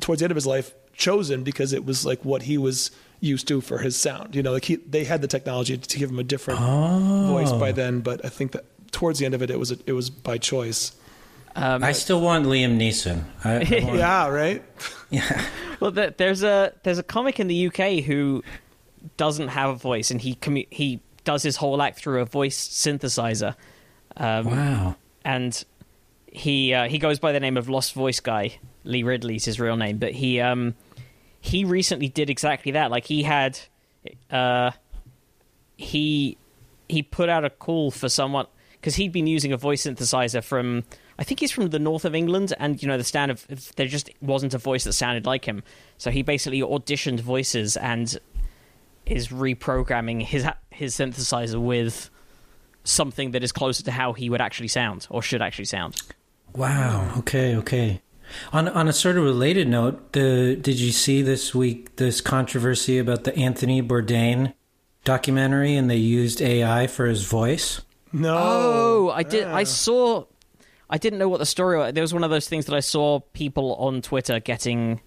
towards the end of his life chosen because it was like what he was used to for his sound. You know, like he they had the technology to give him a different voice by then, but I think that towards the end of it, it was it was by choice. Um, I still want Liam Neeson. I, I want, Yeah, right. yeah. Well, there- there's a there's a comic in the UK who doesn't have a voice, and he commu- he does his whole act through a voice synthesizer, um, Wow. and he uh, he goes by the name of Lost Voice Guy. Lee Ridley's his real name, but he um he recently did exactly that. Like he had uh he he put out a call for someone because he'd been using a voice synthesizer from I think he's from the north of England, and you know the stand of there just wasn't a voice that sounded like him. So he basically auditioned voices and is reprogramming his his synthesizer with something that is closer to how he would actually sound or should actually sound. Wow. Okay. Okay. On on a sort of related note, the did you see this week this controversy about the Anthony Bourdain documentary and they used AI for his voice? No. Oh, I did. I saw. I didn't know what the story was. There was one of those things that I saw people on Twitter getting.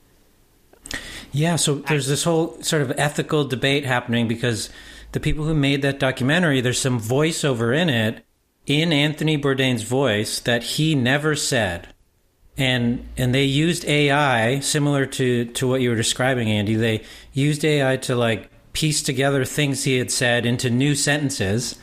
Yeah, so there's this whole sort of ethical debate happening because the people who made that documentary, there's some voiceover in it in Anthony Bourdain's voice that he never said. And and they used AI similar to to what you were describing Andy. They used AI to like piece together things he had said into new sentences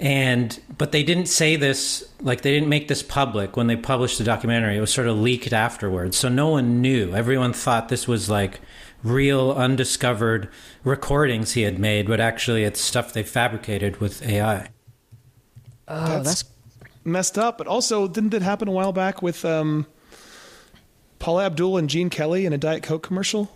And but they didn't say this like they didn't make this public when they published the documentary. It was sort of leaked afterwards. So no one knew. Everyone thought this was like real undiscovered recordings he had made, but actually it's stuff they fabricated with AI. Oh, that's messed up. But also, didn't that happen a while back with um, Paula Abdul and Gene Kelly in a Diet Coke commercial?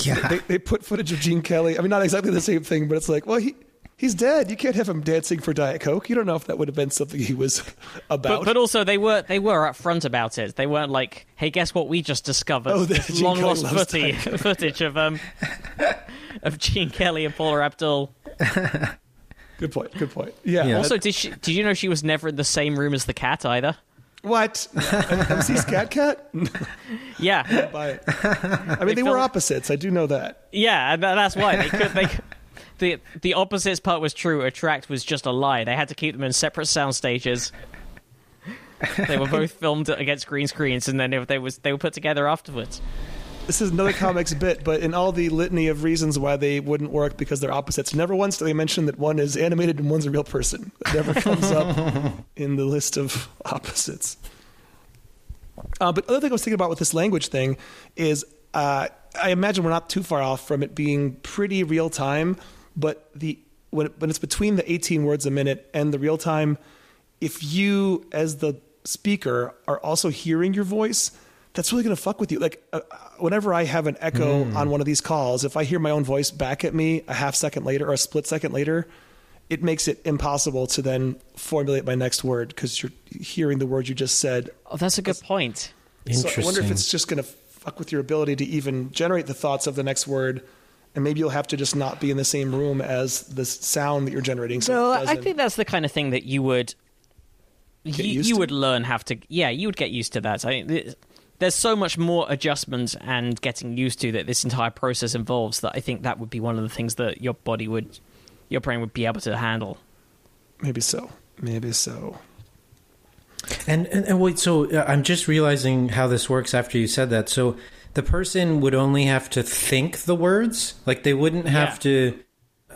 Yeah. They, they put footage of Gene Kelly. I mean, not exactly the same thing, but it's like, well, he he's dead. You can't have him dancing for Diet Coke. You don't know if that would have been something he was about. But, but also they were they were upfront about it. They weren't like, "Hey, guess what? We just discovered Oh, this long lost loves footage, footage of um of Gene Kelly and Paula Abdul." good point. Good point. Yeah. Yeah. Also, did she? Did you know she was never in the same room as the cat either? what? MC Scat Cat? Yeah, Buy it. I mean, they, were filmed- opposites. I do know that. yeah, and that's why they could. They the the opposites part was true. Attract was just a lie. They had to keep them in separate sound stages. They were both filmed against green screens, and then they, was they were put together afterwards. This is another comics bit, but in all the litany of reasons why they wouldn't work because they're opposites, never once do they mention that one is animated and one's a real person. It never comes up in the list of opposites. Uh, but other thing I was thinking about with this language thing is uh, I imagine we're not too far off from it being pretty real time, but the when, it, when it's between the 18 words a minute and the real time, if you as the speaker are also hearing your voice, that's really going to fuck with you. Like uh, whenever I have an echo on one of these calls, if I hear my own voice back at me a half second later or a split second later, it makes it impossible to then formulate my next word because you're hearing the word you just said. Oh, that's a good point. So I wonder if it's just going to fuck with your ability to even generate the thoughts of the next word. And maybe you'll have to just not be in the same room as the sound that you're generating. So No, I think that's the kind of thing that you would you, you would learn have to yeah you would get used to that. I mean, there's so much more adjustments and getting used to that this entire process involves that I think that would be one of the things that your body would your brain would be able to handle. maybe so. Maybe so. And, and and wait, so uh, I'm just realizing how this works after you said that. So the person would only have to think the words, like they wouldn't have Yeah. to.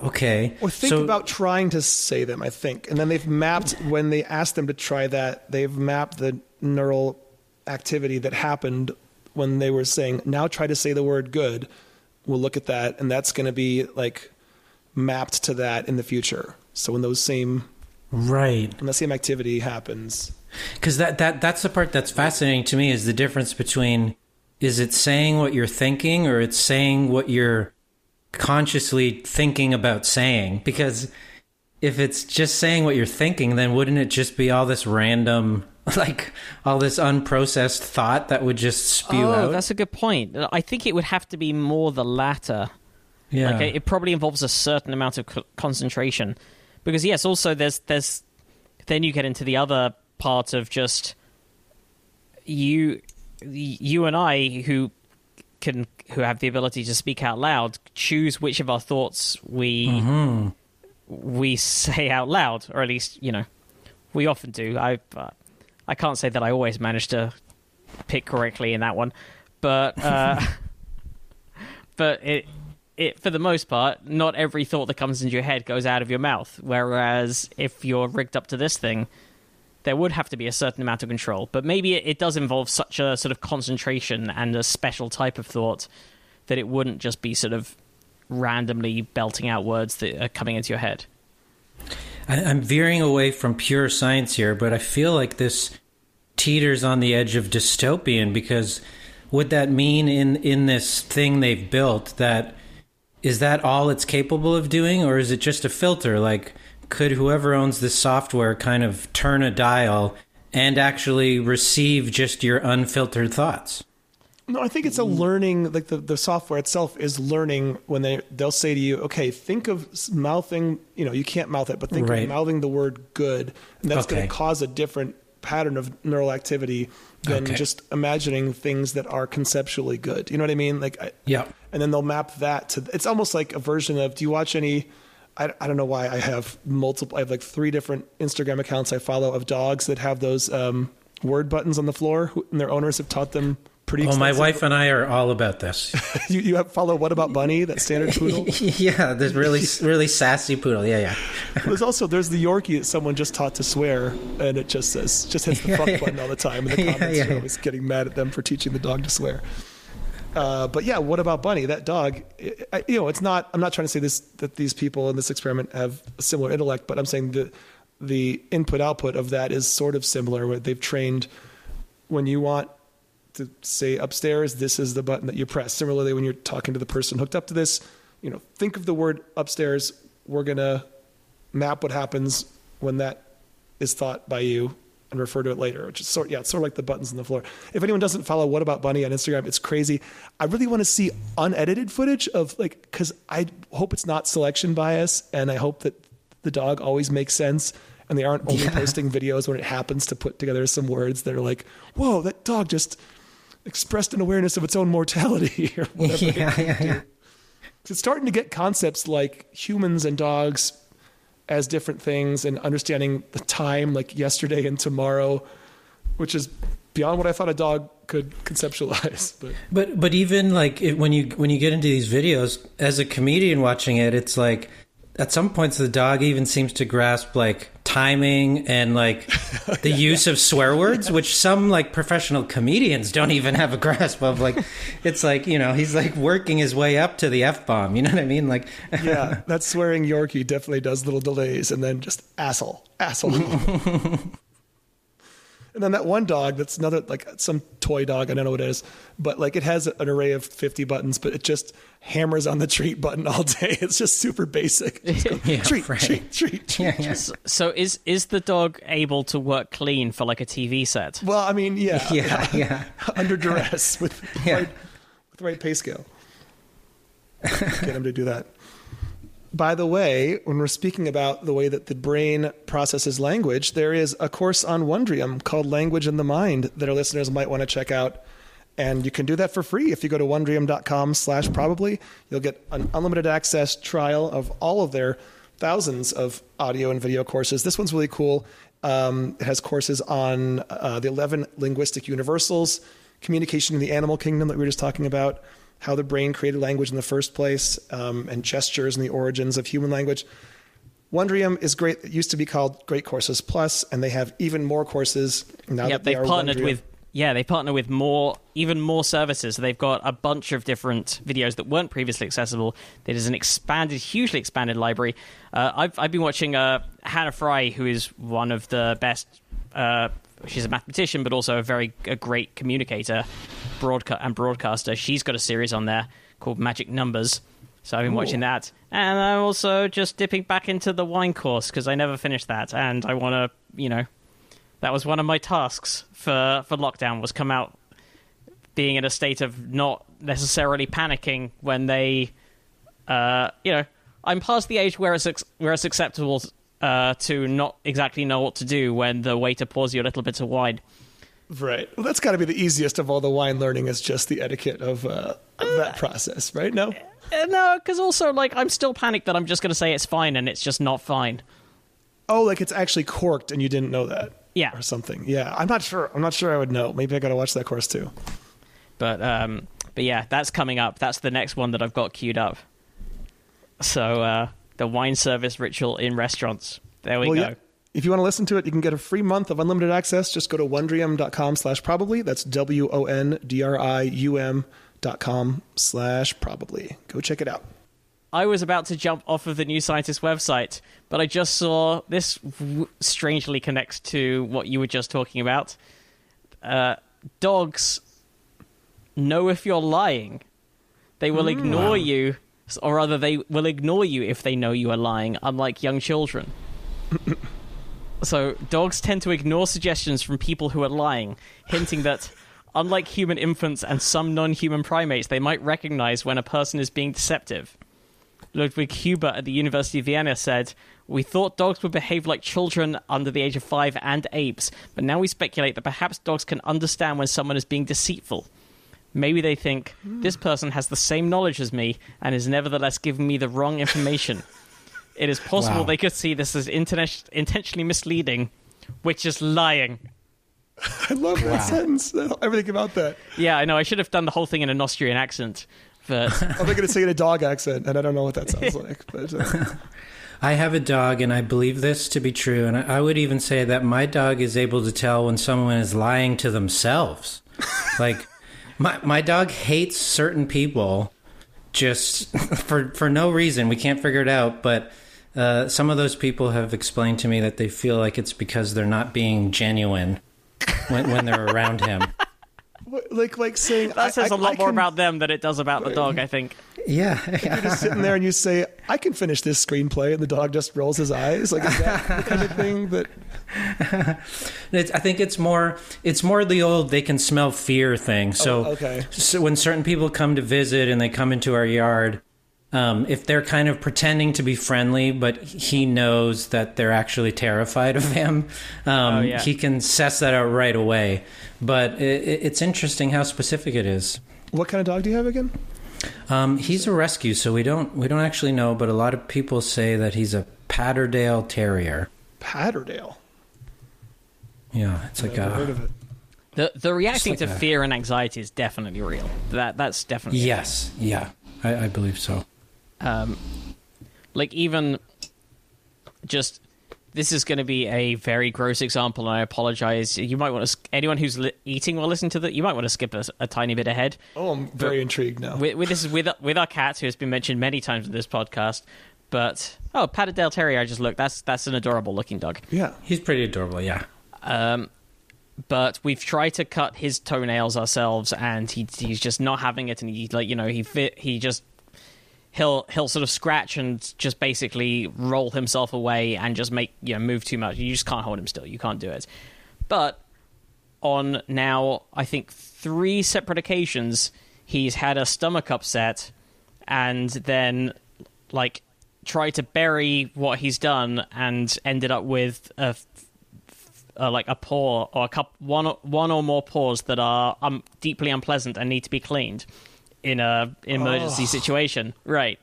Okay. Or think so, about trying to say them, I think. And then they've mapped, when they asked them to try that, they've mapped the neural activity that happened when they were saying, now try to say the word good. We'll look at that. And that's going to be like mapped to that in the future. So when those same, right. when the same activity happens, Because that, that that's the part that's fascinating to me is the difference between is it saying what you're thinking or it's saying what you're consciously thinking about saying? Because if it's just saying what you're thinking, then wouldn't it just be all this random, like all this unprocessed thought that would just spew oh, out? that's a good point. I think it would have to be more the latter. yeah. Like it probably involves a certain amount of concentration, because yes, also there's there's then you get into the other part of just you you and I who can who have the ability to speak out loud choose which of our thoughts we we say out loud, or at least you know we often do. I uh, I can't say that I always manage to pick correctly in that one, but uh, but it it for the most part, not every thought that comes into your head goes out of your mouth. Whereas if you're rigged up to this thing, there would have to be a certain amount of control. But maybe it, it does involve such a sort of concentration and a special type of thought that it wouldn't just be sort of randomly belting out words that are coming into your head. I, I'm veering away from pure science here, but I feel like this teeters on the edge of dystopian because would that mean in in this thing they've built that is that all it's capable of doing or is it just a filter like could whoever owns this software kind of turn a dial and actually receive just your unfiltered thoughts No, I think it's a mm. learning. Like the, the software itself is learning when they they'll say to you, "Okay, think of mouthing. You know, you can't mouth it, but think Right. of mouthing the word good, and that's going to cause a different pattern of neural activity than Okay. just imagining things that are conceptually good. You know what I mean? Like, I, yeah and then they'll map that to. It's almost like a version of. Do you watch any? I, I don't know why I have multiple. I have like three different Instagram accounts I follow of dogs that have those um, word buttons on the floor, and their owners have taught them pretty. Oh, my wife and I are all about this. You, you have follow What About Bunny, that standard poodle. yeah, this really really sassy poodle. Yeah, yeah. There's also there's the Yorkie that someone just taught to swear, and it just says just hits the fuck button all the time, and the comments yeah, are yeah. always getting mad at them for teaching the dog to swear. Uh, but yeah, what about Bunny? That dog, I, I- you know, it's not. I'm not trying to say this that these people in this experiment have a similar intellect, but I'm saying the the input output of that is sort of similar. Where they've trained when you want to say upstairs, this is the button that you press. Similarly, when you're talking to the person hooked up to this, you know, think of the word upstairs. We're gonna map what happens when that is thought by you and refer to it later. Which is sort yeah, it's sort of like the buttons on the floor. If anyone doesn't follow What About Bunny on Instagram, it's crazy. I really want to see unedited footage of like because I hope it's not selection bias, and I hope that the dog always makes sense. And they aren't only Yeah. posting videos when it happens to put together some words that are like, "Whoa, that dog just expressed an awareness of its own mortality," or whatever. Yeah, yeah, yeah. It's starting to get concepts like humans and dogs as different things and understanding the time like yesterday and tomorrow, which is beyond what I thought a dog could conceptualize. But But but even like it, when you when you get into these videos as a comedian watching it, it's like at some points the dog even seems to grasp like timing and like oh, the use of swear words, which some like professional comedians don't even have a grasp of. Like it's like you know he's like working his way up to the f bomb. You know what I mean? Like yeah, that swearing Yorkie definitely does little delays and then just asshole, asshole. and then that one dog that's another like some toy dog, I don't know what it is, but like it has an array of 50 buttons, but it just hammers on the treat button all day. It's just super basic. Just go, Yeah, treat, right. treat, treat, treat. yeah, yeah. So is is the dog able to work clean for like a TV set? Well, I mean, yeah, Yeah, yeah. under duress with Yeah. right, with the right pay scale. Get him to do that. By the way, when we're speaking about the way that the brain processes language, there is a course on Wondrium called Language in the Mind that our listeners might want to check out. And you can do that for free if you go to wondrium.com slash probably. You'll get an unlimited access trial of all of their thousands of audio and video courses. This one's really cool. Um, it has courses on uh, the 11 linguistic universals, communication in the animal kingdom that we were just talking about, how the brain created language in the first place, um, and gestures and the origins of human language. Wondrium is great. It used to be called Great Courses Plus, and they have even more courses now yeah, that they they've partnered Wondrium. with yeah, they partner with more, even more services. So they've got a bunch of different videos that weren't previously accessible. It is an expanded, hugely expanded library. Uh, I've I've been watching uh, Hannah Fry, who is one of the best. Uh, she's a mathematician, but also a very a great communicator, broadca- and broadcaster. She's got a series on there called Magic Numbers. So I've been watching that, and I'm also just dipping back into the wine course because I never finished that, and I want to, you know, that was one of my tasks for for lockdown was come out being in a state of not necessarily panicking when they uh you know i'm past the age where it's where it's acceptable uh to not exactly know what to do when the waiter pours you a little bit of wine Right. Well, that's got to be the easiest of all the wine learning is just the etiquette of, uh, of that process, right? No? uh, no because also like i'm still panicked that i'm just going to say it's fine and it's just not fine Oh, like it's actually corked and you didn't know that. Yeah. Or something. Yeah. I'm not sure. I'm not sure I would know. Maybe I got to watch that course too. But um, but yeah, that's coming up. That's the next one that I've got queued up. So uh, the wine service ritual in restaurants. There we well, go. yeah. If you want to listen to it, you can get a free month of unlimited access. Just go to wondrium.com slash probably. That's W O N D R I U M dot com slash probably. Go check it out. I was about to jump off of the New Scientist website, but I just saw this w- strangely connects to what you were just talking about. Uh, dogs know if you're lying. They will ignore you, or rather, they will ignore you if they know you are lying, unlike young children. so, dogs tend to ignore suggestions from people who are lying, hinting that, unlike human infants and some non human primates, they might recognize when a person is being deceptive. Ludwig Huber at the University of Vienna said, We thought dogs would behave like children under the age of five and apes, but now we speculate that perhaps dogs can understand when someone is being deceitful. Maybe they think, this person has the same knowledge as me and is nevertheless giving me the wrong information. it is possible Wow. they could see this as internet- intentionally misleading, which is lying. I love that sentence. Everything about that. Yeah, I know. I should have done the whole thing in an Austrian accent, but I'm going to say it in a dog accent, and I don't know what that sounds like. But uh, I have a dog, and I believe this to be true. And I I would even say that my dog is able to tell when someone is lying to themselves. like, my my dog hates certain people just for for no reason. We can't figure it out, but. Uh, some of those people have explained to me that they feel like it's because they're not being genuine when, when they're around him. like like saying that says a a lot more about them than it does about the dog. I think. Yeah, You're just sitting there and you say, "I can finish this screenplay," and the dog just rolls his eyes. Like is that the kind of thing that? It's, I think it's more it's more the old they can smell fear thing. So, Oh, okay. so when certain people come to visit and they come into our yard, um, if they're kind of pretending to be friendly, but he knows that they're actually terrified of him, um, Oh, yeah. he can suss that out right away. But it, it- it's interesting how specific it is. What kind of dog do you have again? Um, he's a rescue, so we don't we don't actually know. But a lot of people say that he's a Patterdale Terrier. Patterdale. Yeah, it's like Never heard a of it. The the reacting like to a- fear and anxiety is definitely real. That that's definitely yes, yeah, I, I believe so. um, like even just this is going to be a very gross example, and I apologize. You might want to anyone who's li- eating will listen to that. You might want to skip a, a tiny bit ahead. Oh, I'm very intrigued now. With, with this is with with our cat, who has been mentioned many times in this podcast. But oh, Patterdale Terrier, I just looked. That's that's an adorable looking dog. yeah. He's pretty adorable, yeah. Um, but we've tried to cut his toenails ourselves, and he he's just not having it. And he like you know he fit he just he'll he'll sort of scratch and just basically roll himself away and just make you know move too much. You just can't hold him still. You can't do it. But on now, I think three separate occasions, he's had a stomach upset, and then like tried to bury what he's done, and ended up with a uh, like a paw or a cup one or- one or more paws that are um, deeply unpleasant and need to be cleaned in a emergency situation. Right.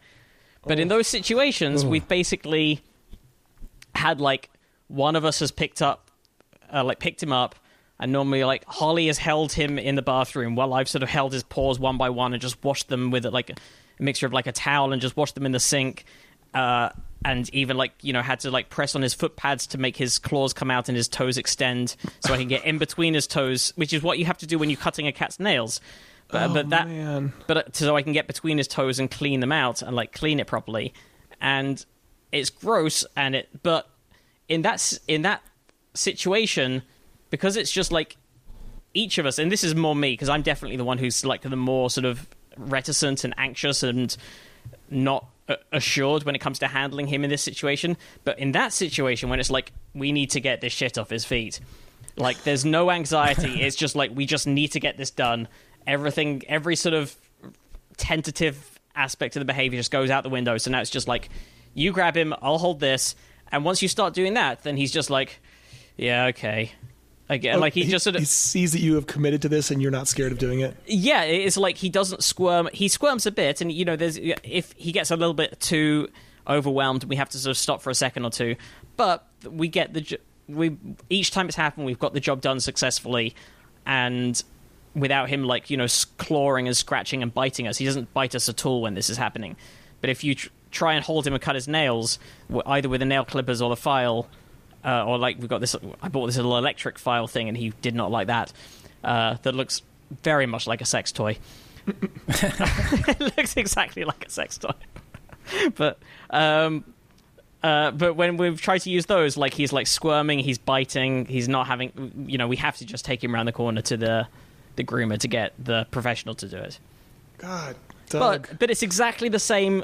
But in those situations we've basically had like one of us has picked up uh, like picked him up and normally like holly has held him in the bathroom while i've sort of held his paws one by one and just washed them with like a mixture of like a towel and just washed them in the sink. Uh, and even like you know had to like press on his foot pads to make his claws come out and his toes extend so i can get in between his toes which is what you have to do when you're cutting a cat's nails but, but that man. but uh, so I can get between his toes and clean them out and like clean it properly. And it's gross and it but in that in that situation because it's just like each of us and this is more me because I'm definitely the one who's like the more sort of reticent and anxious and not assured when it comes to handling him in this situation. But in that situation, when it's like we need to get this shit off his feet, like there's no anxiety. it's just like we just need to get this done. Everything, every sort of tentative aspect of the behavior just goes out the window. So now it's just like you grab him, I'll hold this, and once you start doing that, then he's just like, yeah, okay. Again, oh, like he, just sort of he sees that you have committed to this and you're not scared of doing it. yeah, it's like he doesn't squirm. He squirms a bit, and you know, there's if he gets a little bit too overwhelmed, we have to sort of stop for a second or two. But we get the we each time it's happened, we've got the job done successfully, and without him like you know clawing and scratching and biting us. He doesn't bite us at all when this is happening. But if you tr- try and hold him and cut his nails, either with the nail clippers or the file, uh, or like we've got this. I bought this little electric file thing, and he did not like that. Uh, that looks very much like a sex toy. it looks exactly like a sex toy. but um, uh, but when we've tried to use those, like he's like squirming, he's biting, he's not having. You know, we have to just take him around the corner to the the groomer to get the professional to do it. God, Doug. But but it's exactly the same.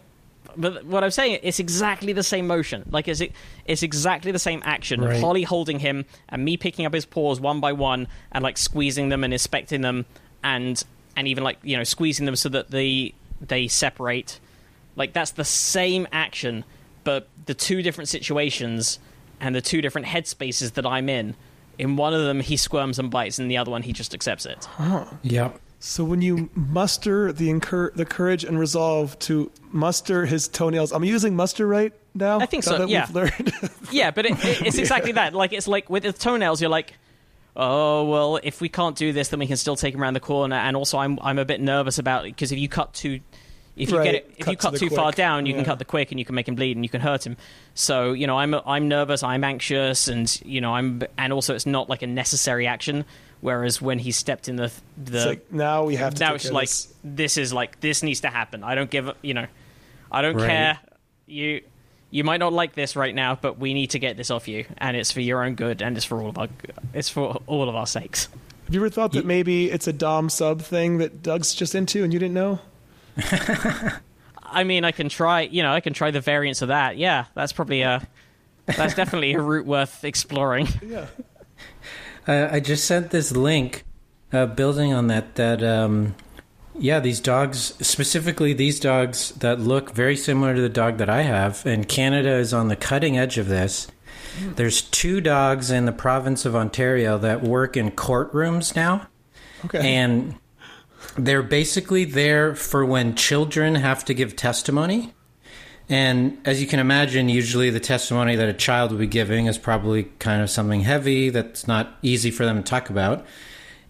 But what I'm saying, it's exactly the same motion. Like it's it's exactly the same action. Right. Holly holding him and me picking up his paws one by one and like squeezing them and inspecting them and and even like you know squeezing them so that they they separate. Like that's the same action, but the two different situations and the two different headspaces that I'm in. In one of them, he squirms and bites, and the other one, he just accepts it. Yep. So when you muster the incur- the courage and resolve to muster his toenails, I'm using muster right now. I think Now so, that yeah. We've learned. Yeah, but it, it, it's exactly that. Like it's like with the toenails, you're like, oh well, if we can't do this, then we can still take him around the corner. And also, I'm I'm a bit nervous about because if you cut too. If you Right, get it, if cut you cut the too far down, you can cut the quick, and you can make him bleed, and you can hurt him. So you know, I'm I'm nervous, I'm anxious, and you know, I'm and also it's not like a necessary action. Whereas when he stepped in the the It's like now we have to. now it's like this. this is like this needs to happen. I don't give a you know, I don't Right. care. You you might not like this right now, but we need to get this off you, and it's for your own good, and it's for all of our it's for all of our sakes. Have you ever thought that maybe it's a dom sub thing that Doug's just into and you didn't know? I mean, I can try. You know, I can try the variants of that. Yeah, that's probably a that's definitely a route worth exploring. Yeah. Uh, I just sent this link, uh, building on that. That um, yeah, these dogs, specifically these dogs that look very similar to the dog that I have, and Canada is on the cutting edge of this. There's two dogs in the province of Ontario that work in courtrooms now, Okay. and they're basically there for when children have to give testimony. And as you can imagine, usually the testimony that a child would be giving is probably kind of something heavy that's not easy for them to talk about.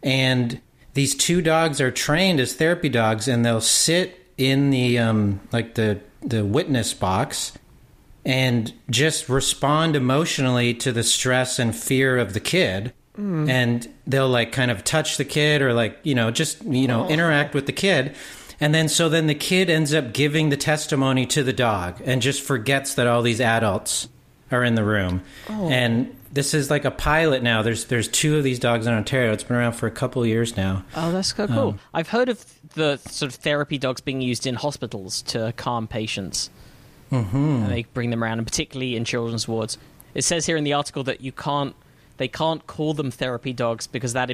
And these two dogs are trained as therapy dogs, and they'll sit in the um, like the the witness box and just respond emotionally to the stress and fear of the kid. And they'll like kind of touch the kid or like you know just you know interact with the kid and then so then the kid ends up giving the testimony to the dog and just forgets that all these adults are in the room Oh. and this is like a pilot now there's there's two of these dogs in ontario it's been around for a couple of years now Oh, that's so cool. I've heard of the sort of therapy dogs being used in hospitals to calm patients. Mm-hmm. And they bring them around, and particularly in children's wards. It says here in the article that you can't, they can't call them therapy dogs because that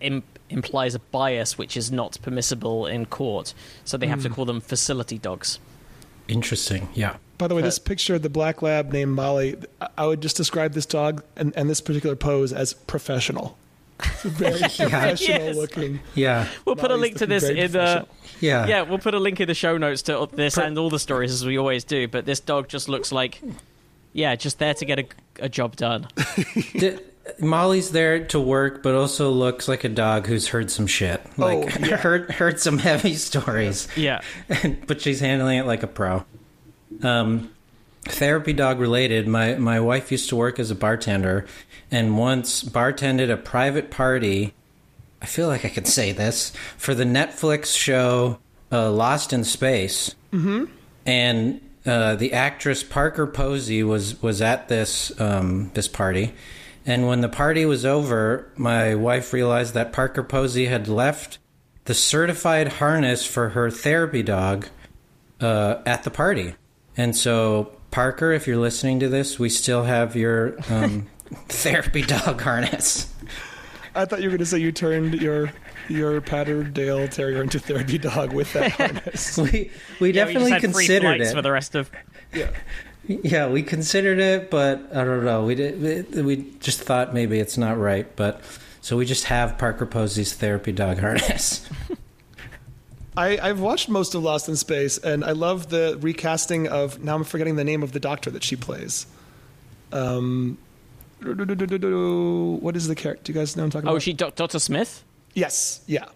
im- im- implies a bias which is not permissible in court. So they have to hmm. call them facility dogs. interesting yeah By the way, this picture of the black lab named Molly, I- I would just describe this dog and, and this particular pose as professional. It's very professional Yes. looking. yeah We'll put a link to this in the. yeah Yeah, we'll put a link in the show notes to this and all the stories as we always do. But this dog just looks like, yeah, just there to get a, a job done. D- Molly's there to work, but also looks like a dog who's heard some shit. Like yeah. heard heard some heavy stories. Yeah. but she's handling it like a pro. Um, therapy dog related. My my wife used to work as a bartender, and once bartended a private party. I feel like I could say this for the Netflix show uh, Lost in Space, mm-hmm. and uh, the actress Parker Posey was was at this um, this party. And when the party was over, my wife realized that Parker Posey had left the certified harness for her therapy dog uh, at the party. And so, Parker, if you're listening to this, we still have your um, therapy dog harness. I thought you were going to say you turned your your Patterdale Terrier into therapy dog with that harness. We we Yeah, we definitely just had considered flights it. for the rest of. Yeah. Yeah, we considered it, but I don't know. We did. We we just thought maybe it's not right, but so we just have Parker Posey's therapy dog harness. I, I've watched most of Lost in Space, and I love the recasting of. Now I'm forgetting the name of the doctor that she plays. Um, what is the character? Do you guys know what I'm talking about? Oh, about? is she Dr. Smith? Yes, yeah.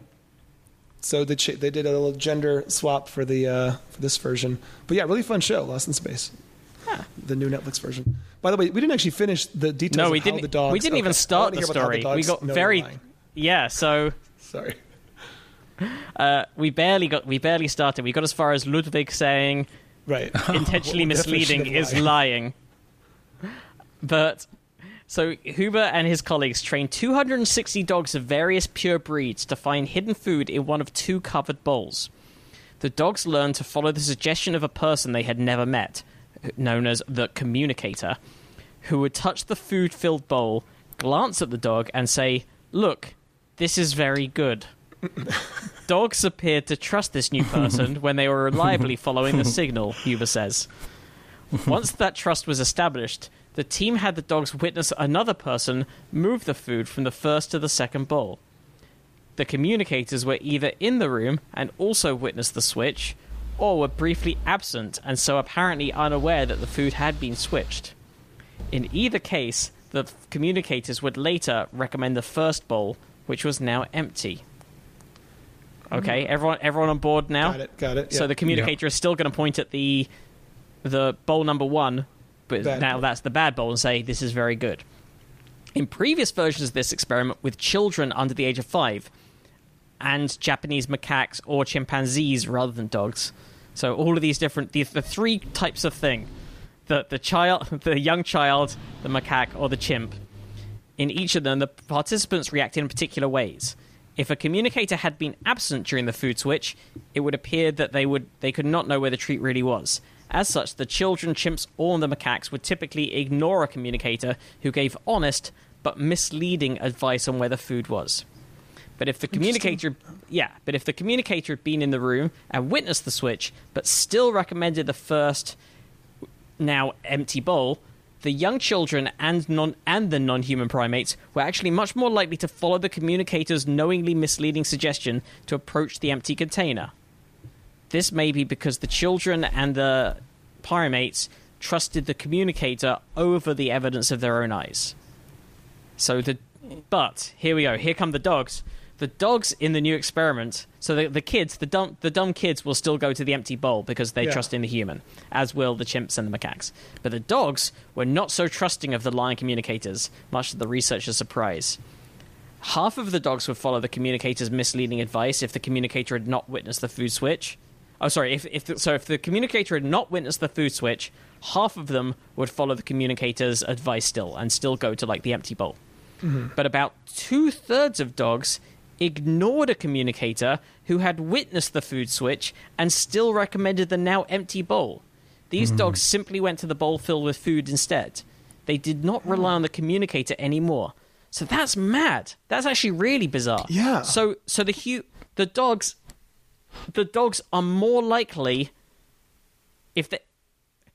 So they they did a little gender swap for the uh, for this version, but yeah, really fun show, Lost in Space, the new Netflix version. By the way, we didn't actually finish the details. No, we didn't. The dogs, we didn't even okay. I start the hear about how story. we got very. lying. Yeah, so sorry. uh, we barely got. We barely started. We got as far as Ludwig saying Right. intentionally misleading is lying? lying. But so Huber and his colleagues trained 260 dogs of various pure breeds to find hidden food in one of two covered bowls. The dogs learned to follow the suggestion of a person they had never met, known as the communicator, who would touch the food-filled bowl, glance at the dog, and say, "Look, this is very good." Dogs appeared to trust this new person when they were reliably following the signal, Huber says. Once that trust was established, the team had the dogs witness another person move the food from the first to the second bowl. The communicators were either in the room and also witnessed the switch, or were briefly absent and so apparently unaware that the food had been switched. In either case, the communicators would later recommend the first bowl, which was now empty. Okay, mm. everyone, everyone on board now. Got it. Got it. So the communicator is still going to point at the the bowl number one, but Bad now bowl. that's the bad bowl and say this is very good. In previous versions of this experiment with children under the age of five and Japanese macaques or chimpanzees rather than dogs, so all of these different the, the three types of thing, the the child, the young child, the macaque, or the chimp. In each of them, the participants reacted in particular ways. If a communicator had been absent during the food switch, it would appear that they would they could not know where the treat really was. As such, the children, chimps, or the macaques would typically ignore a communicator who gave honest but misleading advice on where the food was. But if the communicator, yeah, but if the communicator had been in the room and witnessed the switch, but still recommended the first, now empty bowl, the young children and non and the non-human primates were actually much more likely to follow the communicator's knowingly misleading suggestion to approach the empty container. This may be because the children and the primates trusted the communicator over the evidence of their own eyes. So the but here we go. Here come the dogs. The dogs in the new experiment. So the, the kids, the dumb, the dumb kids, will still go to the empty bowl because they Yeah. trust in the human, as will the chimps and the macaques. But the dogs were not so trusting of the lying communicators, much to the researchers' surprise. Half of the dogs would follow the communicator's misleading advice if the communicator had not witnessed the food switch. Oh, sorry. If, if the, so, if the communicator had not witnessed the food switch, half of them would follow the communicator's advice still and still go to like the empty bowl. Mm-hmm. But about two thirds of dogs ignored a communicator who had witnessed the food switch and still recommended the now empty bowl. These mm-hmm. dogs simply went to the bowl filled with food instead. They did not rely on the communicator anymore. So that's mad. That's actually really bizarre. Yeah. So so the hu- the dogs the dogs are more likely if they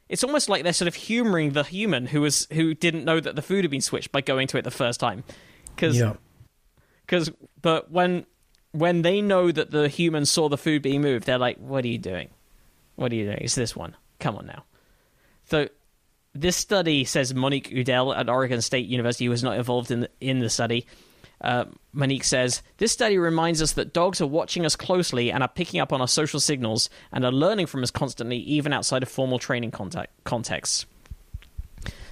it's almost like they're sort of humoring the human who was who didn't know that the food had been switched by going to it the first time because Yeah. Because but when when they know that the human saw the food being moved they're like what are you doing? What are you doing? It's this one. Come on now. So this study says monique udell at oregon state university was not involved in the, in the study uh, Monique says, This study reminds us that dogs are watching us closely and are picking up on our social signals and are learning from us constantly, even outside of formal training contact- contexts.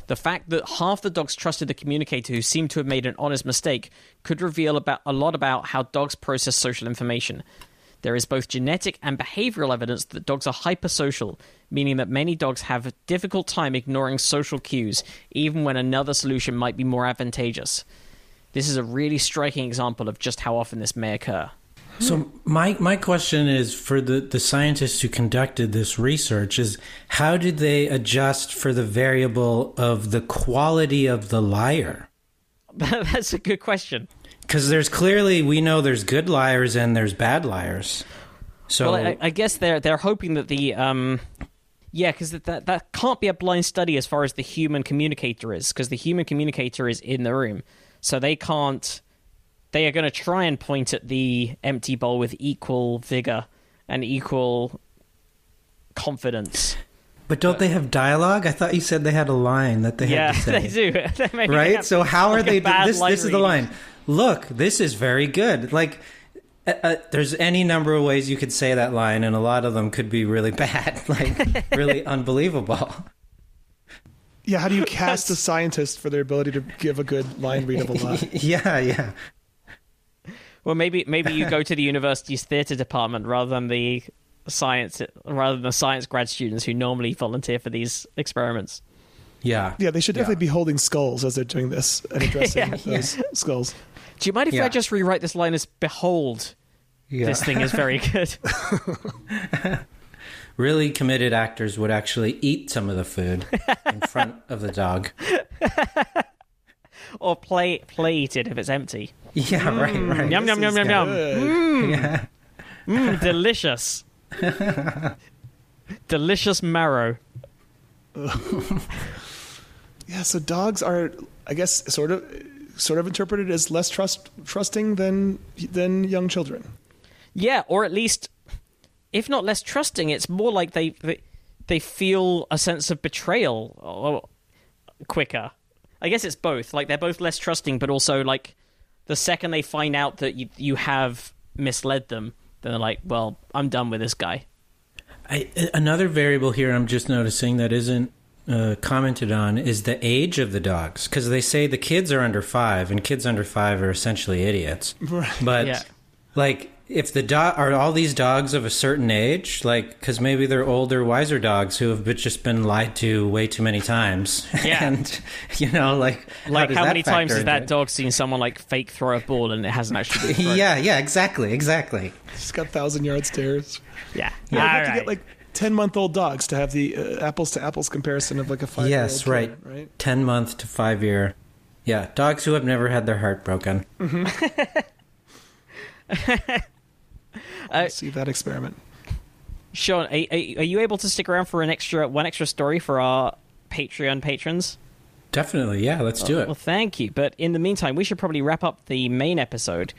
The fact that half the dogs trusted the communicator who seemed to have made an honest mistake could reveal about a lot about how dogs process social information. There is both genetic and behavioral evidence that dogs are hypersocial, meaning that many dogs have a difficult time ignoring social cues, even when another solution might be more advantageous. This is a really striking example of just how often this may occur. So my my question is for the the scientists who conducted this research is how did they adjust for the variable of the quality of the liar? That's a good question. Because there's clearly we know there's good liars and there's bad liars. So Well, I, I guess they're they're hoping that the um, yeah, because that, that that can't be a blind study as far as the human communicator is, because the human communicator is in the room, so they can't. They are going to try and point at the empty bowl with equal vigor and equal confidence. but don't they have dialogue? I thought you said they had a line that they yeah, had to say. Yeah, they do. They right? So how are like a they? bad This line this is the line. Look, this is very good. Like, uh, uh, there's any number of ways you could say that line, and a lot of them could be really bad, like really unbelievable. Yeah, how do you cast a scientist for their ability to give a good line readable line? yeah, yeah. Well, maybe maybe you go to the university's theatre department rather than the science rather than the science grad students who normally volunteer for these experiments. Yeah. Yeah, they should definitely be holding skulls as they're doing this and addressing Yeah. those skulls. Do you mind if I just rewrite this line as "Behold, yeah. this thing is very good"? Really committed actors would actually eat some of the food in front of the dog. Or play play eat it if it's empty. Yeah, right, mm. right. Yum yum yum is yum yum. Good. Mm. Yeah. Mm, delicious. delicious marrow. Yeah, so dogs are, I guess, sort of, sort of interpreted as less trust trusting than than young children. Yeah, or at least, if not less trusting, it's more like they they, they feel a sense of betrayal uh, quicker. I guess it's both. Like they're both less trusting, but also like the second they find out that you you have misled them, then they're like, "Well, I'm done with this guy." I, another variable here I'm just noticing that isn't uh, commented on is the age of the dogs because they say the kids are under five and kids under five are essentially idiots. But Yeah. like, if the dog are all these dogs of a certain age, like because maybe they're older, wiser dogs who have been, just been lied to way too many times, Yeah. and you know, like, Like does how many times has that it? dog seen someone like fake throw a ball and it hasn't actually been thrown? Yeah, yeah, exactly, exactly. He's got thousand yard stares. yeah. Yeah, you All have to get like ten month old dogs to have the uh, apples to apples comparison of like a five. Yes, right. Right. Ten month to five year. Yeah, dogs who have never had their heart broken. See that experiment. Sean, are, are are you able to stick around for an extra one extra story for our Patreon patrons? Definitely, yeah. Let's do it. Well, thank you. But in the meantime, we should probably wrap up the main episode.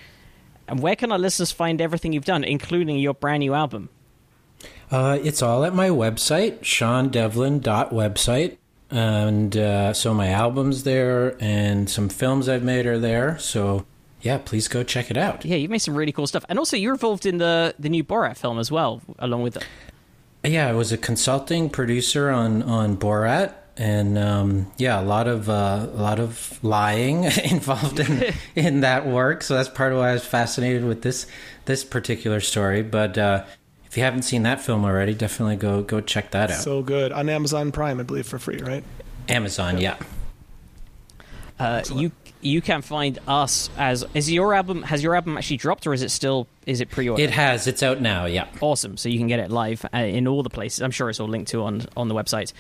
And where can our listeners find everything you've done, including your brand new album? Uh, it's all at my website, seandevlin.website. And uh, so my album's there, and some films I've made are there. So, yeah, please go check it out. Yeah, you've made some really cool stuff, and also you're involved in the the new Borat film as well, along with. Yeah, I was a consulting producer on on Borat, and um, yeah, a lot of uh, a lot of lying involved in in that work. So that's part of why I was fascinated with this this particular story. But uh, if you haven't seen that film already, definitely go go check that out. So good on Amazon Prime, I believe, for free, right? Amazon, yeah. Uh, you you can find us as is your album has your album actually dropped or is it still is it pre-order? It has. It's out now. Yeah. awesome. So you can get it live uh, in all the places. I'm sure it's all linked to on on the website.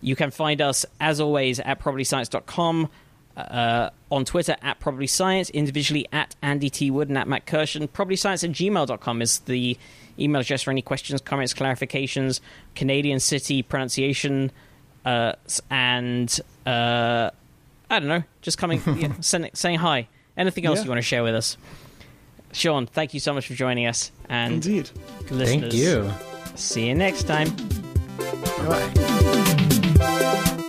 You can find us as always at probablyscience.com, uh, on Twitter at probablyscience, individually at Andy T Wood and at Matt Kirshen. Probablyscience at gmail.com is the email address for any questions, comments, clarifications, Canadian city pronunciation, uh, and uh, I don't know, just coming, yeah, send, saying hi. Anything else Yeah. you want to share with us? Sean, thank you so much for joining us. And Indeed. listeners, Thank you. See you next time. Bye.